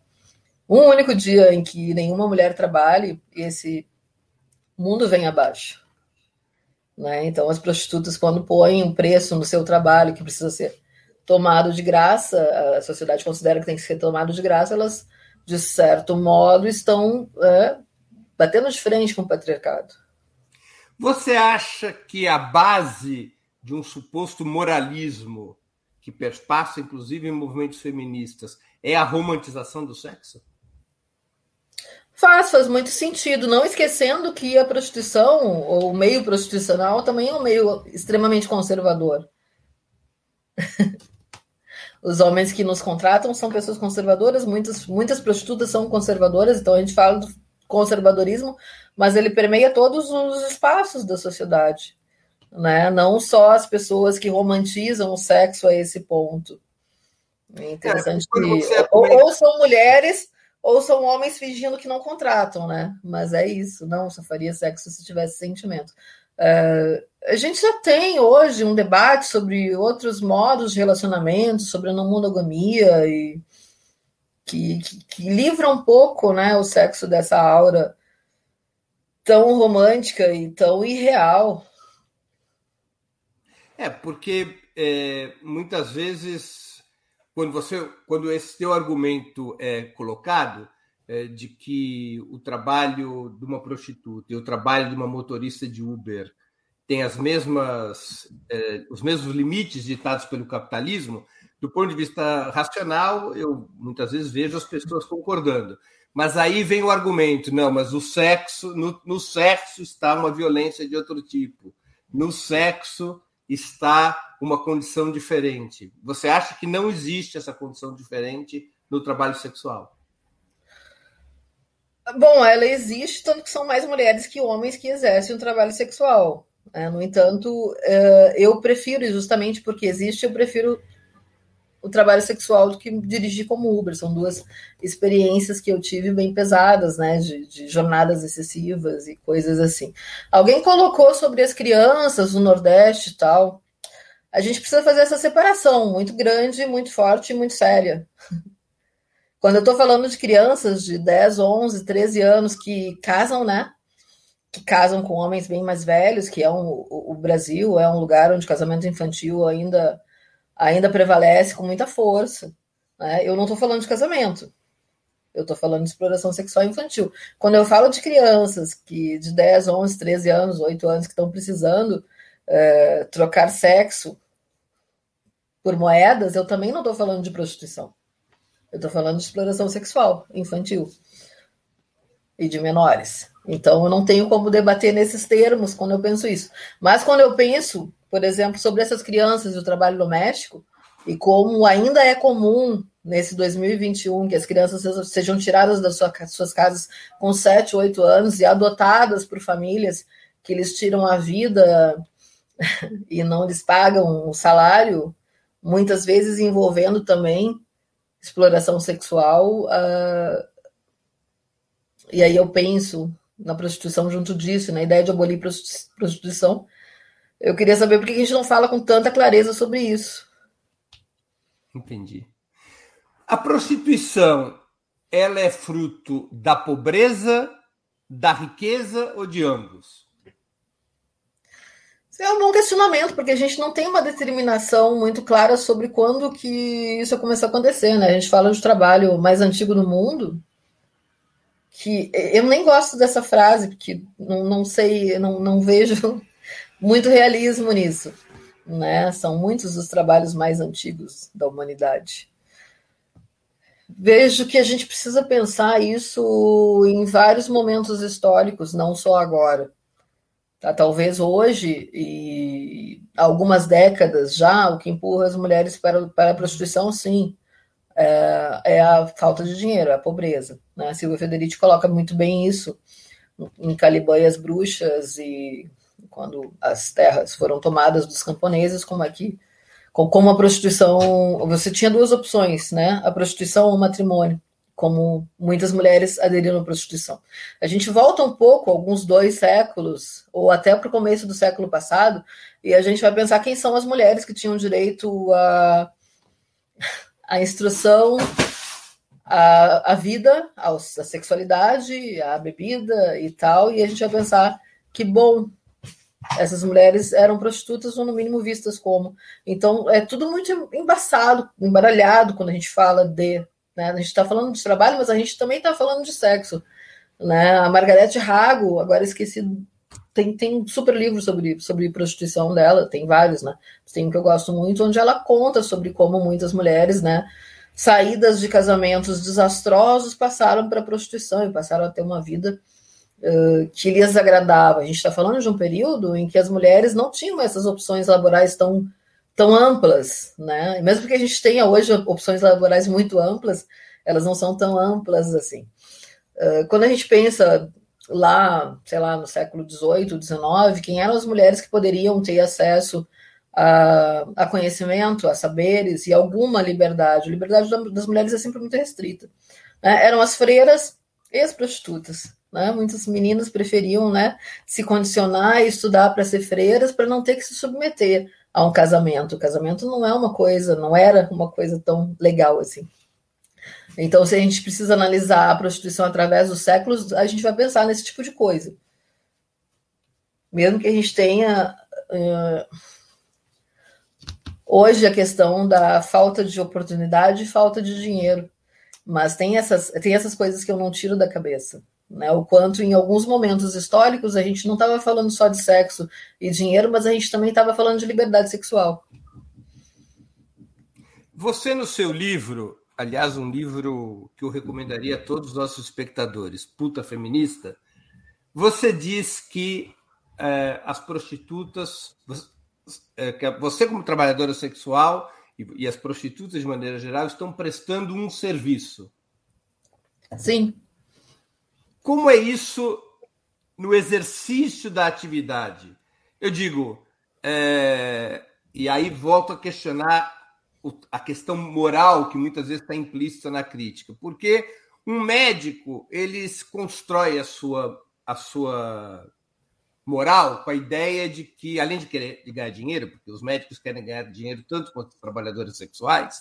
um único dia em que nenhuma mulher trabalhe, esse mundo vem abaixo. Né? Então, as prostitutas, quando põem um preço no seu trabalho que precisa ser tomado de graça, a sociedade considera que tem que ser tomado de graça, elas de certo modo, estão é, batendo de frente com o patriarcado. Você acha que a base de um suposto moralismo que perpassa, inclusive, em movimentos feministas, é a romantização do sexo? Faz, faz muito sentido. Não esquecendo que a prostituição, ou o meio prostitucional, também é um meio extremamente conservador. Os homens que nos contratam são pessoas conservadoras, muitas, muitas prostitutas são conservadoras, então a gente fala do conservadorismo, mas ele permeia todos os espaços da sociedade. Né? Não só as pessoas que romantizam o sexo a esse ponto. É interessante é, que. Ou, ou são mulheres ou são homens fingindo que não contratam, né? Mas é isso, não, só faria sexo se tivesse sentimento. Uh, a gente já tem hoje um debate sobre outros modos de relacionamento, sobre a não monogamia, e que, que, que, livra um pouco né, o sexo dessa aura tão romântica e tão irreal. É, porque é, muitas vezes quando você, quando esse teu argumento é colocado é, de que o trabalho de uma prostituta e o trabalho de uma motorista de Uber tem as mesmas, é, os mesmos limites ditados pelo capitalismo, do ponto de vista racional, eu muitas vezes vejo as pessoas concordando. Mas aí vem o argumento, não, mas o sexo, no, no sexo está uma violência de outro tipo. No sexo está uma condição diferente. Você acha que não existe essa condição diferente no trabalho sexual? Bom, ela existe, tanto que são mais mulheres que homens que exercem o trabalho sexual. Né? No entanto, eh, eu prefiro, justamente porque existe, eu prefiro o trabalho sexual do que dirigir como Uber. São duas experiências que eu tive bem pesadas, né? De, de, jornadas excessivas e coisas assim. Alguém colocou sobre as crianças do Nordeste e tal. A gente precisa fazer essa separação muito grande, muito forte e muito séria. Quando eu estou falando de crianças de 10, 11, 13 anos que casam, né? Que casam com homens bem mais velhos, que é um, o, Brasil é um lugar onde casamento infantil ainda ainda prevalece com muita força. Né? Eu não estou falando de casamento, eu estou falando de exploração sexual infantil. Quando eu falo de crianças que de 10, 11, 13 anos, 8 anos que estão precisando é, trocar sexo por moedas, eu também não estou falando de prostituição. Eu estou falando de exploração sexual infantil e de menores. Então, eu não tenho como debater nesses termos quando eu penso isso. Mas quando eu penso por exemplo, sobre essas crianças e o trabalho doméstico, e como ainda é comum nesse 2021 que as crianças sejam tiradas das suas casas com 7, 8 anos e adotadas por famílias que lhes tiram a vida e não lhes pagam o salário, muitas vezes envolvendo também exploração sexual. Uh, e aí eu penso na prostituição junto disso, na ideia de abolir prostituição, eu queria saber por que a gente não fala com tanta clareza sobre isso. Entendi. A prostituição, ela é fruto da pobreza, da riqueza ou de ambos? É um bom questionamento, porque a gente não tem uma determinação muito clara sobre quando que isso começou a acontecer, né? A gente fala de trabalho mais antigo do mundo, que eu nem gosto dessa frase, porque não, não sei, não, não vejo muito realismo nisso. Né? São muitos os trabalhos mais antigos da humanidade. Vejo que a gente precisa pensar isso em vários momentos históricos, não só agora. Tá? Talvez hoje e algumas décadas já, o que empurra as mulheres para, para a prostituição, sim, é, é a falta de dinheiro, é a pobreza. Né? Silvia Federici coloca muito bem isso em Caliban e as Bruxas e quando as terras foram tomadas dos camponeses, como aqui, como a prostituição, você tinha duas opções, né? A prostituição ou o matrimônio, como muitas mulheres aderiram à prostituição. A gente volta um pouco, alguns dois séculos, ou até para o começo do século passado, e a gente vai pensar quem são as mulheres que tinham direito à, à instrução, à, à vida, à sexualidade, à bebida e tal, e a gente vai pensar que bom essas mulheres eram prostitutas ou no mínimo vistas como. Então é tudo muito embaçado, embaralhado quando a gente fala de Né? A gente está falando de trabalho, mas a gente também está falando de sexo. Né? A Margarete Rago, agora esqueci, tem, tem um super livro sobre, sobre prostituição dela, tem vários, né? Tem um que eu gosto muito, onde ela conta sobre como muitas mulheres, né, saídas de casamentos desastrosos passaram para a prostituição e passaram a ter uma vida uh, que lhes agradava. A gente está falando de um período em que as mulheres não tinham essas opções laborais tão, tão amplas, né? Mesmo que a gente tenha hoje opções laborais muito amplas, elas não são tão amplas assim. Uh, quando a gente pensa lá, sei lá, no século XVIII, XIX, quem eram as mulheres que poderiam ter acesso a, a, conhecimento, a saberes e alguma liberdade. A liberdade das mulheres é sempre muito restrita. Né? Eram as freiras e as prostitutas. Né? Muitas meninas preferiam né, se condicionar e estudar para ser freiras para não ter que se submeter a um casamento. O casamento não é uma coisa, não era uma coisa tão legal assim. Então, se a gente precisa analisar a prostituição através dos séculos, a gente vai pensar nesse tipo de coisa. Mesmo que a gente tenha. Uh, hoje a questão da falta de oportunidade e falta de dinheiro. Mas tem essas, tem essas coisas que eu não tiro da cabeça. Né? O quanto em alguns momentos históricos a gente não estava falando só de sexo e dinheiro, mas a gente também estava falando de liberdade sexual. Você, no seu livro, aliás, um livro que eu recomendaria a todos os nossos espectadores, Puta Feminista, você diz que é, as prostitutas é, você, como trabalhadora sexual, e, e as prostitutas, de maneira geral, estão prestando um serviço. Sim. Como é isso no exercício da atividade? Eu digo, é, e aí volto a questionar a questão moral que muitas vezes está implícita na crítica, porque um médico ele constrói a sua, a sua moral com a ideia de que, além de querer ganhar dinheiro, porque os médicos querem ganhar dinheiro tanto quanto os trabalhadores sexuais,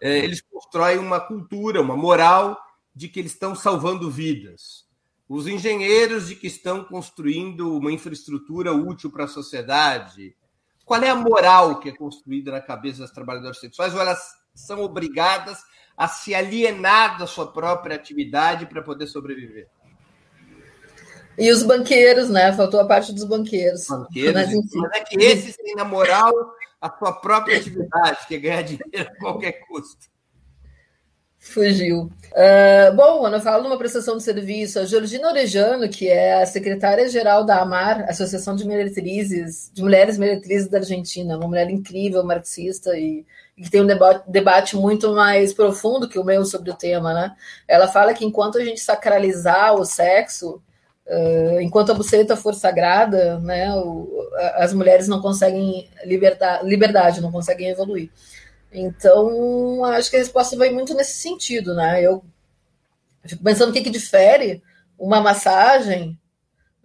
é, eles constroem uma cultura, uma moral de que eles estão salvando vidas. Os engenheiros de que estão construindo uma infraestrutura útil para a sociedade. Qual é a moral que é construída na cabeça das trabalhadoras sexuais? Ou elas são obrigadas a se alienar da sua própria atividade para poder sobreviver? E os banqueiros, né? Faltou a parte dos banqueiros. Banqueiros, mas, enfim. mas é que esses têm, na moral, a sua própria atividade, que é ganhar dinheiro a qualquer custo. Fugiu. Uh, bom, eu falo numa prestação de serviço, a Georgina Orejano, que é a secretária-geral da AMAR, Associação de Meretrizes, de Mulheres Meretrizes da Argentina, uma mulher incrível, marxista e, que tem um debate, debate, muito mais profundo que o meu sobre o tema, né? Ela fala que enquanto a gente sacralizar o sexo, Uh, enquanto a buceta for sagrada, né, o, as mulheres não conseguem libertar, liberdade, não conseguem evoluir. Então, acho que a resposta vai muito nesse sentido, né? Eu fico pensando o que, que difere uma massagem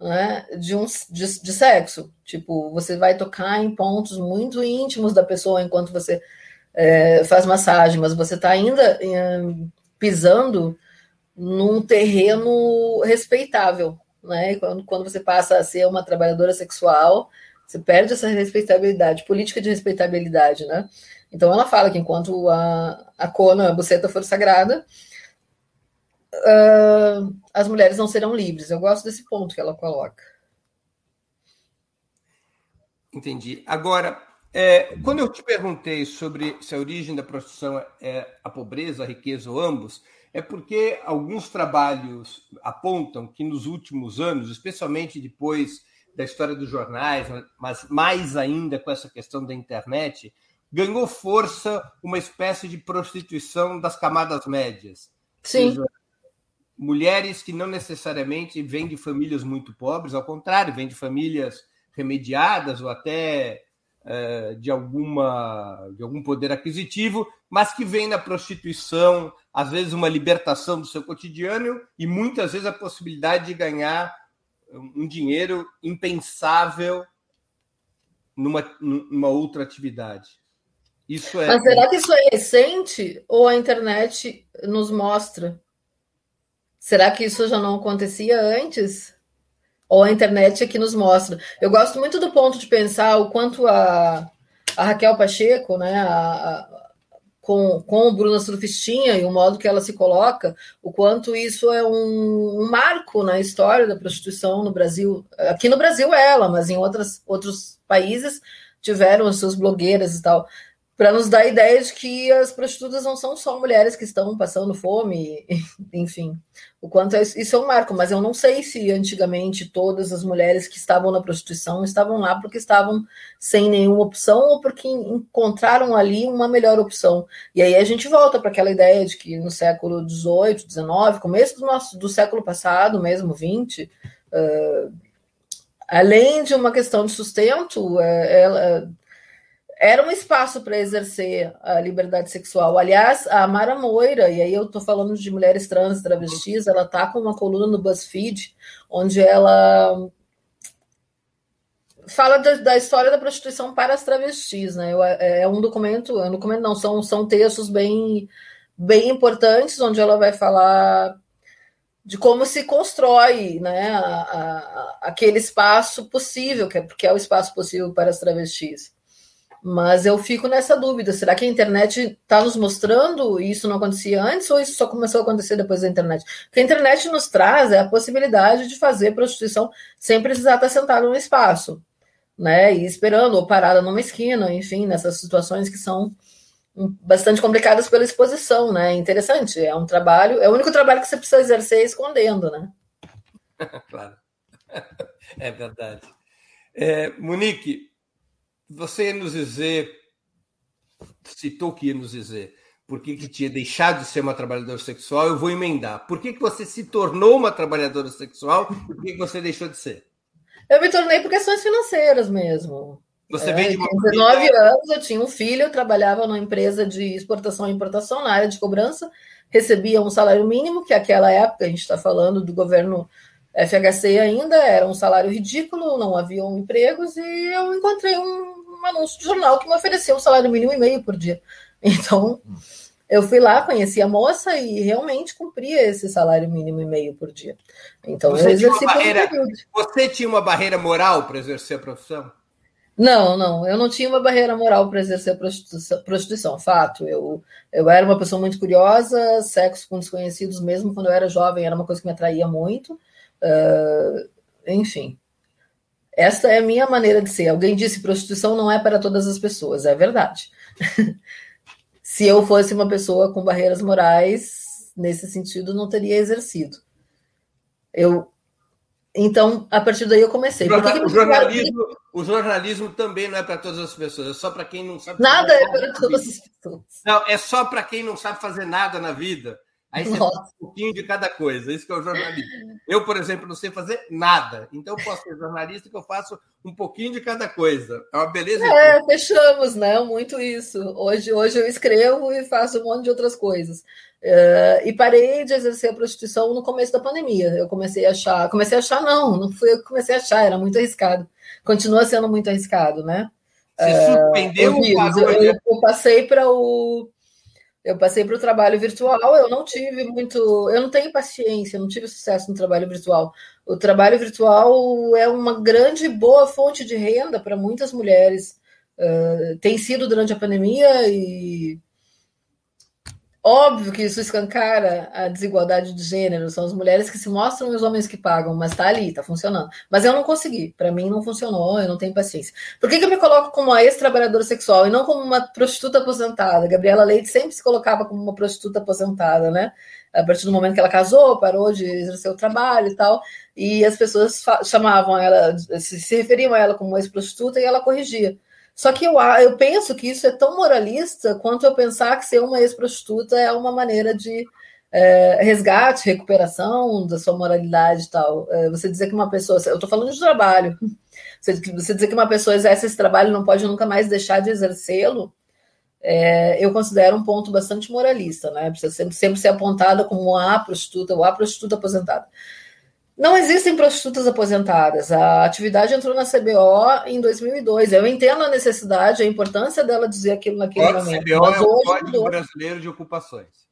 né, de, um, de, de sexo. Tipo, você vai tocar em pontos muito íntimos da pessoa enquanto você é, faz massagem, mas você está ainda é, pisando num terreno respeitável, né? Quando, quando você passa a ser uma trabalhadora sexual, você perde essa respeitabilidade, política de respeitabilidade, né? Então ela fala que enquanto a, a cona, a buceta for sagrada, uh, as mulheres não serão livres. Eu gosto desse ponto que ela coloca. Entendi. Agora, é, quando eu te perguntei sobre se a origem da prostituição é a pobreza, a riqueza ou ambos, é porque alguns trabalhos apontam que nos últimos anos, especialmente depois da história dos jornais, mas mais ainda com essa questão da internet, ganhou força uma espécie de prostituição das camadas médias. Sim. Seja, mulheres que não necessariamente vêm de famílias muito pobres, ao contrário, vêm de famílias remediadas ou até é, de, alguma, de algum poder aquisitivo, mas que vêm na prostituição, às vezes uma libertação do seu cotidiano e muitas vezes a possibilidade de ganhar um dinheiro impensável numa, numa outra atividade. Isso é. Mas será que isso é recente ou a internet nos mostra? Será que isso já não acontecia antes? Ou a internet é que nos mostra? Eu gosto muito do ponto de pensar o quanto a, a Raquel Pacheco, né, a, com, com Bruna Surfistinha e o modo que ela se coloca, o quanto isso é um, um, marco na história da prostituição no Brasil. Aqui no Brasil é ela, mas em outras, outros países tiveram as suas blogueiras e tal para nos dar a ideia de que as prostitutas não são só mulheres que estão passando fome, enfim, o quanto é, isso é um marco, mas eu não sei se antigamente todas as mulheres que estavam na prostituição estavam lá porque estavam sem nenhuma opção ou porque encontraram ali uma melhor opção. E aí a gente volta para aquela ideia de que no século XVIII, XIX, começo do, nosso, do século passado, mesmo XX, uh, além de uma questão de sustento, é, ela era um espaço para exercer a liberdade sexual. Aliás, a Mara Moira, e aí eu estou falando de mulheres trans travestis, ela está com uma coluna no BuzzFeed, onde ela fala da, da, história da prostituição para as travestis, né? É, é um documento, é um documento não, são, são textos bem, bem importantes, onde ela vai falar de como se constrói né, a, a, aquele espaço possível, que é, porque é o espaço possível para as travestis. Mas eu fico nessa dúvida: será que a internet está nos mostrando isso não acontecia antes ou isso só começou a acontecer depois da internet? O que a internet nos traz é a possibilidade de fazer prostituição sem precisar estar sentado no espaço, né? E esperando ou parada numa esquina, enfim, nessas situações que são bastante complicadas pela exposição, né? Interessante, é um trabalho, é o único trabalho que você precisa exercer escondendo, né? claro, é verdade. É, Monique, você ia nos dizer, citou que ia nos dizer, por que, que tinha deixado de ser uma trabalhadora sexual, eu vou emendar. Por que, que você se tornou uma trabalhadora sexual e por que, que você deixou de ser? Eu me tornei por questões financeiras mesmo. Você é, vem de uma 19 anos, eu tinha um filho, eu trabalhava numa empresa de exportação e importação na área de cobrança, recebia um salário mínimo, que naquela época, a gente está falando do governo FHC ainda, era um salário ridículo, não haviam empregos, e eu encontrei um, um anúncio de jornal que me ofereceu um salário mínimo e meio por dia. Então, eu fui lá, conheci a moça e realmente cumpria esse salário mínimo e meio por dia. Então, você eu exerci tinha barreira, Você tinha uma barreira moral para exercer a profissão? Não, não, eu não tinha uma barreira moral para exercer a prostituição, prostituição, fato. Eu, eu era uma pessoa muito curiosa, sexo com desconhecidos, mesmo quando eu era jovem, era uma coisa que me atraía muito. Uh, enfim, essa é a minha maneira de ser. Alguém disse prostituição não é para todas as pessoas, é verdade. Se eu fosse uma pessoa com barreiras morais, nesse sentido, não teria exercido. Eu então, a partir daí eu comecei. O, que que o, jornalismo, o jornalismo também não é para todas as pessoas, é só para quem não sabe. Nada é para todas as pessoas. Não, é só para quem não sabe fazer nada na vida. Aí você Nossa. faz um pouquinho de cada coisa. Isso que é o jornalismo. Eu, por exemplo, não sei fazer nada. Então, eu posso ser jornalista que eu faço um pouquinho de cada coisa. É uma beleza. É, fechamos, né? Muito isso. Hoje, hoje eu escrevo e faço um monte de outras coisas. Uh, e parei de exercer a prostituição no começo da pandemia. Eu comecei a achar. Comecei a achar, não, não fui eu que comecei a achar, era muito arriscado. Continua sendo muito arriscado, né? Surpreendeu uh, eu, eu, eu passei para o eu passei para o trabalho virtual, eu não tive muito, eu não tenho paciência, não tive sucesso no trabalho virtual. O trabalho virtual é uma grande boa fonte de renda para muitas mulheres. Uh, tem sido durante a pandemia e Óbvio que isso escancara a desigualdade de gênero, são as mulheres que se mostram e os homens que pagam, mas tá ali, tá funcionando. Mas eu não consegui, para mim não funcionou, eu não tenho paciência. Por que, que eu me coloco como uma ex-trabalhadora sexual e não como uma prostituta aposentada? Gabriela Leite sempre se colocava como uma prostituta aposentada, né? A partir do momento que ela casou, parou de exercer o trabalho e tal, e as pessoas chamavam ela, se, referiam a ela como ex-prostituta e ela corrigia. Só que eu, eu penso que isso é tão moralista quanto eu pensar que ser uma ex-prostituta é uma maneira de é, resgate, recuperação da sua moralidade e tal. É, você dizer que uma pessoa. Eu estou falando de trabalho. Você, você dizer que uma pessoa exerce esse trabalho não pode nunca mais deixar de exercê-lo, é, eu considero um ponto bastante moralista, né? Precisa sempre, sempre ser apontada como a prostituta ou a prostituta aposentada. Não existem prostitutas aposentadas. A atividade entrou na CBO em 2002. Eu entendo a necessidade, a importância dela dizer aquilo naquele Código momento. CBO mas é o Código Brasileiro de Ocupações.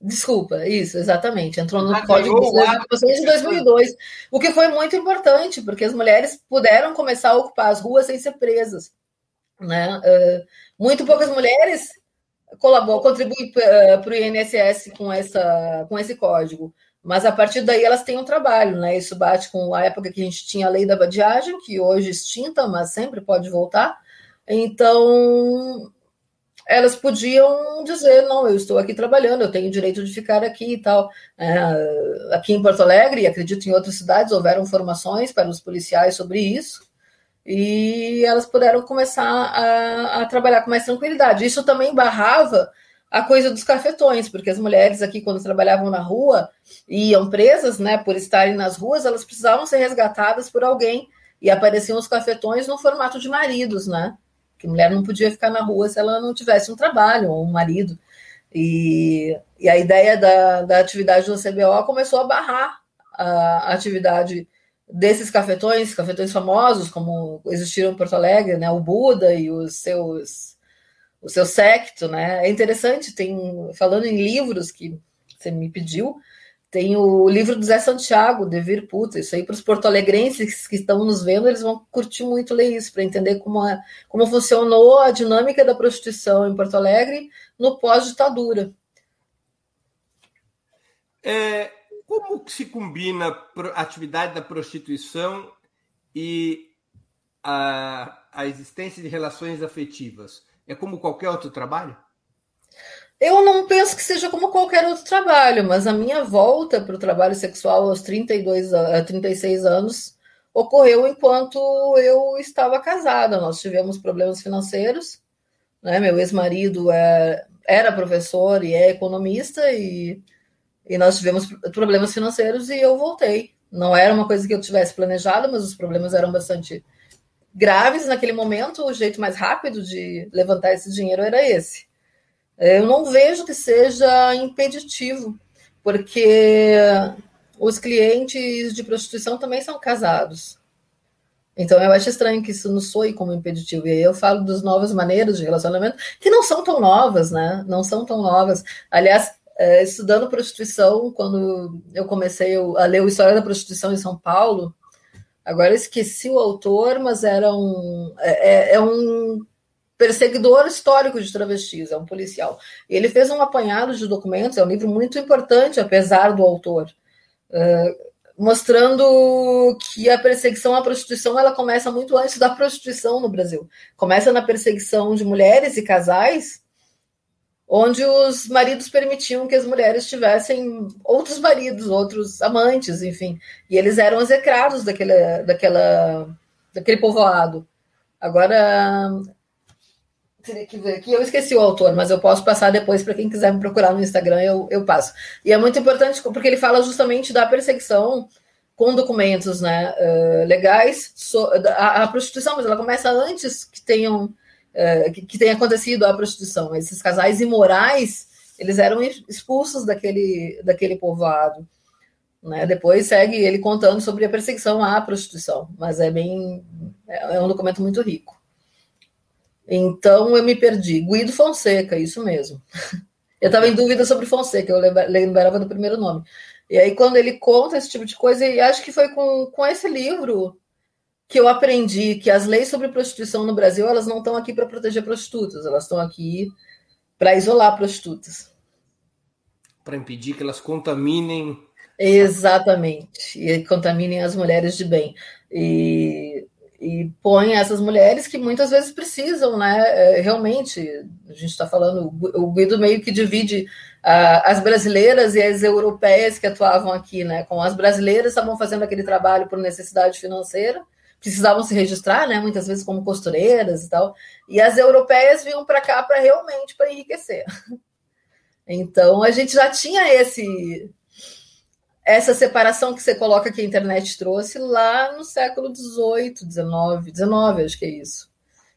Desculpa, isso, exatamente. Entrou no Código Brasileiro de Ocupações em 2002. O que foi muito importante, porque as mulheres puderam começar a ocupar as ruas sem ser presas. Né? Uh, muito poucas mulheres colabora, contribui para o INSS com, essa, com esse código. Mas a partir daí elas têm um trabalho, né? Isso bate com a época que a gente tinha a lei da vadiagem, que hoje extinta, mas sempre pode voltar. Então, elas podiam dizer, não, eu estou aqui trabalhando, eu tenho direito de ficar aqui e tal. É, aqui em Porto Alegre, e acredito em outras cidades, houveram formações para os policiais sobre isso, e elas puderam começar a, a trabalhar com mais tranquilidade. Isso também barrava a coisa dos cafetões, porque as mulheres aqui, quando trabalhavam na rua e iam presas, né, por estarem nas ruas, elas precisavam ser resgatadas por alguém e apareciam os cafetões no formato de maridos, né? Que mulher não podia ficar na rua se ela não tivesse um trabalho ou um marido. E, e a ideia da, da atividade do CBO começou a barrar a, atividade desses cafetões, cafetões famosos, como existiram em Porto Alegre, né? O Buda e os seus o seu secto, né? É interessante, tem falando em livros que você me pediu, tem o livro do Zé Santiago, Devir Puta, isso aí para os porto-alegrenses que estão nos vendo, eles vão curtir muito ler isso, para entender como, é, como funcionou a dinâmica da prostituição em Porto Alegre no pós-ditadura. É, como se combina a atividade da prostituição e a, a existência de relações afetivas? É como qualquer outro trabalho? Eu não penso que seja como qualquer outro trabalho, mas a minha volta para o trabalho sexual aos 32 a 36 anos ocorreu enquanto eu estava casada. Nós tivemos problemas financeiros, né? Meu ex-marido é, era professor e é economista e, e nós tivemos problemas financeiros e eu voltei. Não era uma coisa que eu tivesse planejado, mas os problemas eram bastante graves naquele momento, o jeito mais rápido de levantar esse dinheiro era esse. Eu não vejo que seja impeditivo, porque os clientes de prostituição também são casados. Então eu acho estranho que isso não soe como impeditivo. E aí eu falo das novas maneiras de relacionamento, que não são tão novas, né? Não são tão novas. Aliás, é, estudando prostituição, quando eu comecei a ler o História da Prostituição em São Paulo, Agora esqueci o autor, mas era um. É, é, é um perseguidor histórico de travestis, é um policial. Ele fez um apanhado de documentos, é um livro muito importante, apesar do autor, uh, mostrando que a perseguição à prostituição ela começa muito antes da prostituição no Brasil. Começa na perseguição de mulheres e casais onde os maridos permitiam que as mulheres tivessem outros maridos, outros amantes, enfim. E eles eram execrados daquele, daquela, daquele povoado. Agora, teria que ver aqui. Eu esqueci o autor, mas eu posso passar depois para quem quiser me procurar no Instagram, eu, eu passo. E é muito importante porque ele fala justamente da perseguição com documentos né, uh, legais. So, a, a prostituição, mas ela começa antes que tenham é, que, que tem acontecido a prostituição. Esses casais imorais, eles eram expulsos daquele, daquele povoado. Né? Depois segue ele contando sobre a perseguição à prostituição, mas é bem é, é um documento muito rico. Então eu me perdi. Guido Fonseca, isso mesmo. Eu estava em dúvida sobre Fonseca, eu lembrava do primeiro nome. E aí, quando ele conta esse tipo de coisa, e acho que foi com, com esse livro que eu aprendi que as leis sobre prostituição no Brasil elas não estão aqui para proteger prostitutas, elas estão aqui para isolar prostitutas. Para impedir que elas contaminem. Exatamente, e contaminem as mulheres de bem. E, e põe essas mulheres que muitas vezes precisam, né? É, realmente, a gente está falando, o Guido meio que divide uh, as brasileiras e as europeias que atuavam aqui, né? Com as brasileiras estavam fazendo aquele trabalho por necessidade financeira, precisavam se registrar, né, muitas vezes como costureiras e tal, e as europeias vinham para cá para realmente para enriquecer. Então a gente já tinha esse essa separação que você coloca que a internet trouxe lá no século XVIII, XIX, XIX, acho que é isso.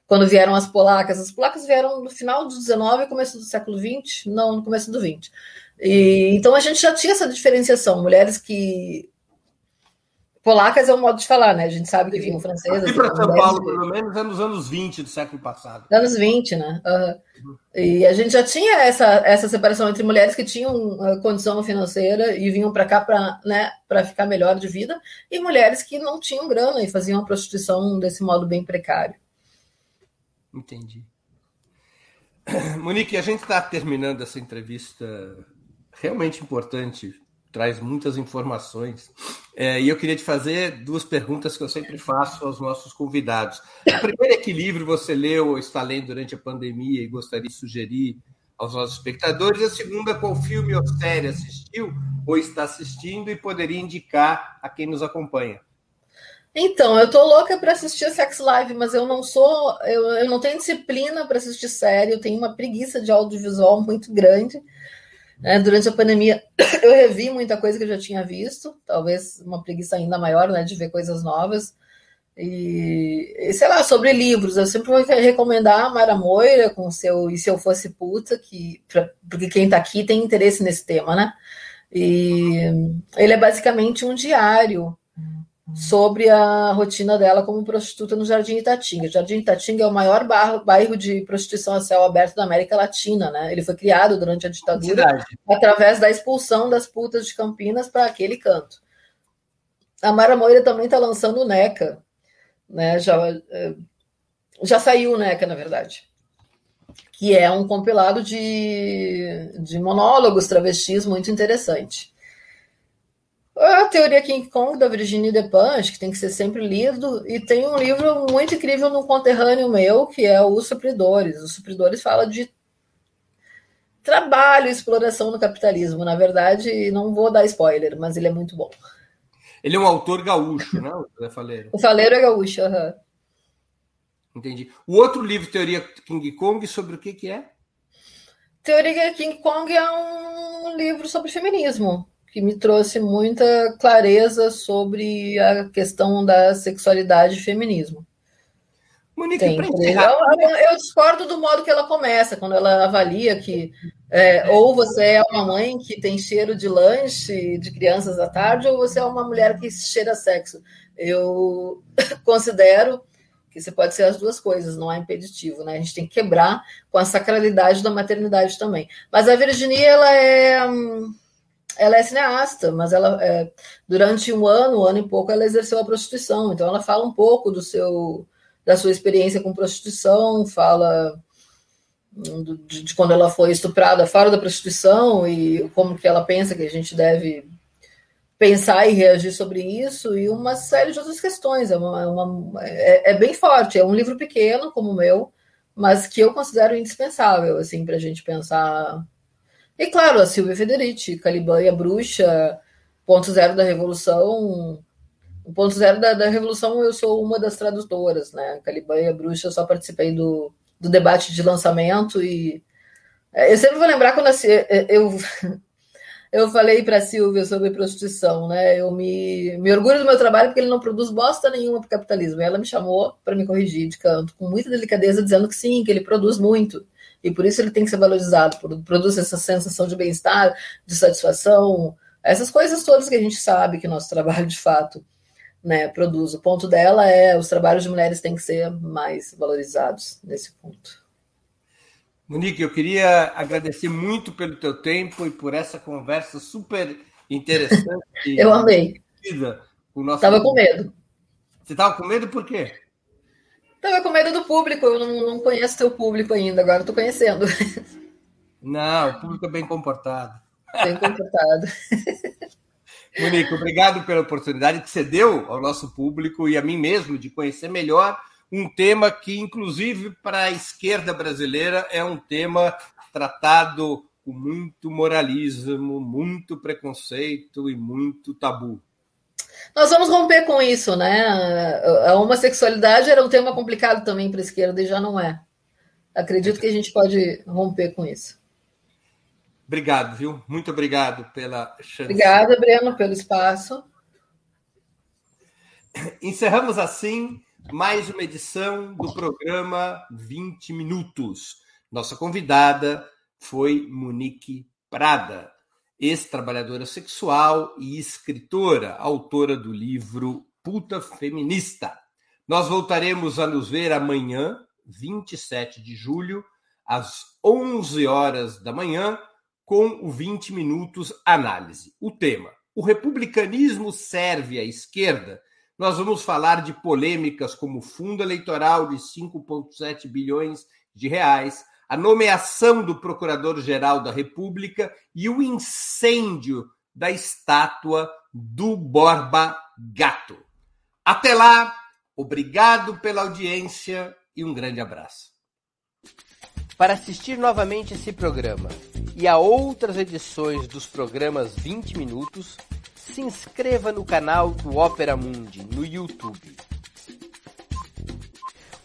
Quando vieram as polacas, as polacas vieram no final do XIX começo do século XX, não, no começo do XX. E, então a gente já tinha essa diferenciação, mulheres que Polacas é um modo de falar, né? A gente sabe que vinham francesas. Aqui para São Paulo, pelo menos, é nos anos 20 do século passado. Anos 20, né? Uhum. E a gente já tinha essa, essa separação entre mulheres que tinham uh, condição financeira e vinham para cá para né, ficar melhor de vida, e mulheres que não tinham grana e faziam a prostituição desse modo bem precário. Entendi. Monique, a gente está terminando essa entrevista realmente importante, traz muitas informações. É, e eu queria te fazer duas perguntas que eu sempre faço aos nossos convidados. A primeira é que livro você leu ou está lendo durante a pandemia e gostaria de sugerir aos nossos espectadores. A segunda, qual filme ou série assistiu ou está assistindo e poderia indicar a quem nos acompanha. Então, eu tô louca para assistir Sex Live, mas eu não sou, eu, eu não tenho disciplina para assistir série, eu tenho uma preguiça de audiovisual muito grande. Né? Durante a pandemia, eu revi muita coisa que eu já tinha visto, talvez uma preguiça ainda maior, né, de ver coisas novas. E, e sei lá, sobre livros, eu sempre vou recomendar a Mara Moira com seu E Se Eu Fosse Puta, que, pra, porque quem está aqui tem interesse nesse tema, né? E ele é basicamente um diário sobre a rotina dela como prostituta no Jardim Itatinga. O Jardim Itatinga é o maior bairro de prostituição a céu aberto da América Latina, né? Ele foi criado durante a ditadura Cidade. através da expulsão das putas de Campinas para aquele canto. A Mara Moira também está lançando o NECA, né? Já, eh, já saiu o NECA, na verdade. Que é um compilado de, de monólogos travestis muito interessante. A teoria King Kong da Virginia Despentes, que tem que ser sempre lido, e tem um livro muito incrível no conterrâneo meu, que é Os Supridores. Os Supridores fala de trabalho e exploração no capitalismo. Na verdade, não vou dar spoiler, mas ele é muito bom. Ele é um autor gaúcho, né? O Faleiro. O Faleiro é gaúcho, uhum. Entendi. O outro livro, Teoria King Kong, sobre o que, que é? Teoria King Kong é um livro sobre feminismo que me trouxe muita clareza sobre a questão da sexualidade e feminismo. Monique, Tem, encerrar... eu, eu, discordo do modo que ela começa, quando ela avalia que é, ou você é uma mãe que tem cheiro de lanche de crianças à tarde, ou você é uma mulher que cheira sexo. Eu considero que você pode ser as duas coisas, não é impeditivo, né? A gente tem que quebrar com a sacralidade da maternidade também. Mas a Virginia, ela é. Hum, ela é cineasta, mas ela é, durante um ano, um ano e pouco, ela exerceu a prostituição. Então ela fala um pouco do seu da sua experiência com prostituição, fala hum, de, de, quando ela foi estuprada fora da prostituição e como que ela pensa que a gente deve pensar e reagir sobre isso e uma série de outras questões. É, uma, uma, é, é bem forte. É um livro pequeno como o meu, mas que eu considero indispensável assim para a gente pensar e claro, a Silvia Federici, Caliban e a Bruxa, Ponto Zero da Revolução. O Ponto Zero da, da Revolução eu sou uma das tradutoras, né? Caliban e a Bruxa, eu só participei do, do debate de lançamento e é, eu sempre vou lembrar quando eu, eu falei para a Silvia sobre prostituição, né? Eu me, me orgulho do meu trabalho porque ele não produz bosta nenhuma para o capitalismo. E ela me chamou para me corrigir de canto, com muita delicadeza, dizendo que sim, que ele produz muito e por isso ele tem que ser valorizado, produz essa sensação de bem-estar, de satisfação, essas coisas todas que a gente sabe que o nosso trabalho de fato né, produz. O ponto dela é os trabalhos de mulheres têm que ser mais valorizados nesse ponto. Monique, eu queria agradecer muito pelo teu tempo e por essa conversa super interessante. eu amei. Estava com medo. Você estava com medo por quê? Tava com medo do público, eu não, não conheço teu público ainda, agora estou conhecendo. Não, o público é bem comportado. Bem comportado. Monique, obrigado pela oportunidade que você deu ao nosso público e a mim mesmo de conhecer melhor um tema que, inclusive, para a esquerda brasileira é um tema tratado com muito moralismo, muito preconceito e muito tabu. Nós vamos romper com isso, né? A homossexualidade era um tema complicado também para a esquerda e já não é. Acredito que a gente pode romper com isso. Obrigado, viu? Muito obrigado pela chance. Obrigada, Breno, pelo espaço. Encerramos assim mais uma edição do programa 20 Minutos. Nossa convidada foi Monique Prada ex-trabalhadora sexual e escritora, autora do livro Puta Feminista. Nós voltaremos a nos ver amanhã, 27 de julho, às 11 horas da manhã, com o 20 Minutos Análise. O tema: O republicanismo serve à esquerda? Nós vamos falar de polêmicas como fundo eleitoral de 5,7 bilhões de reais, a nomeação do Procurador-Geral da República e o incêndio da estátua do Borba Gato. Até lá, obrigado pela audiência e um grande abraço. Para assistir novamente esse programa e a outras edições dos programas 20 Minutos, se inscreva no canal do Opera Mundi no YouTube.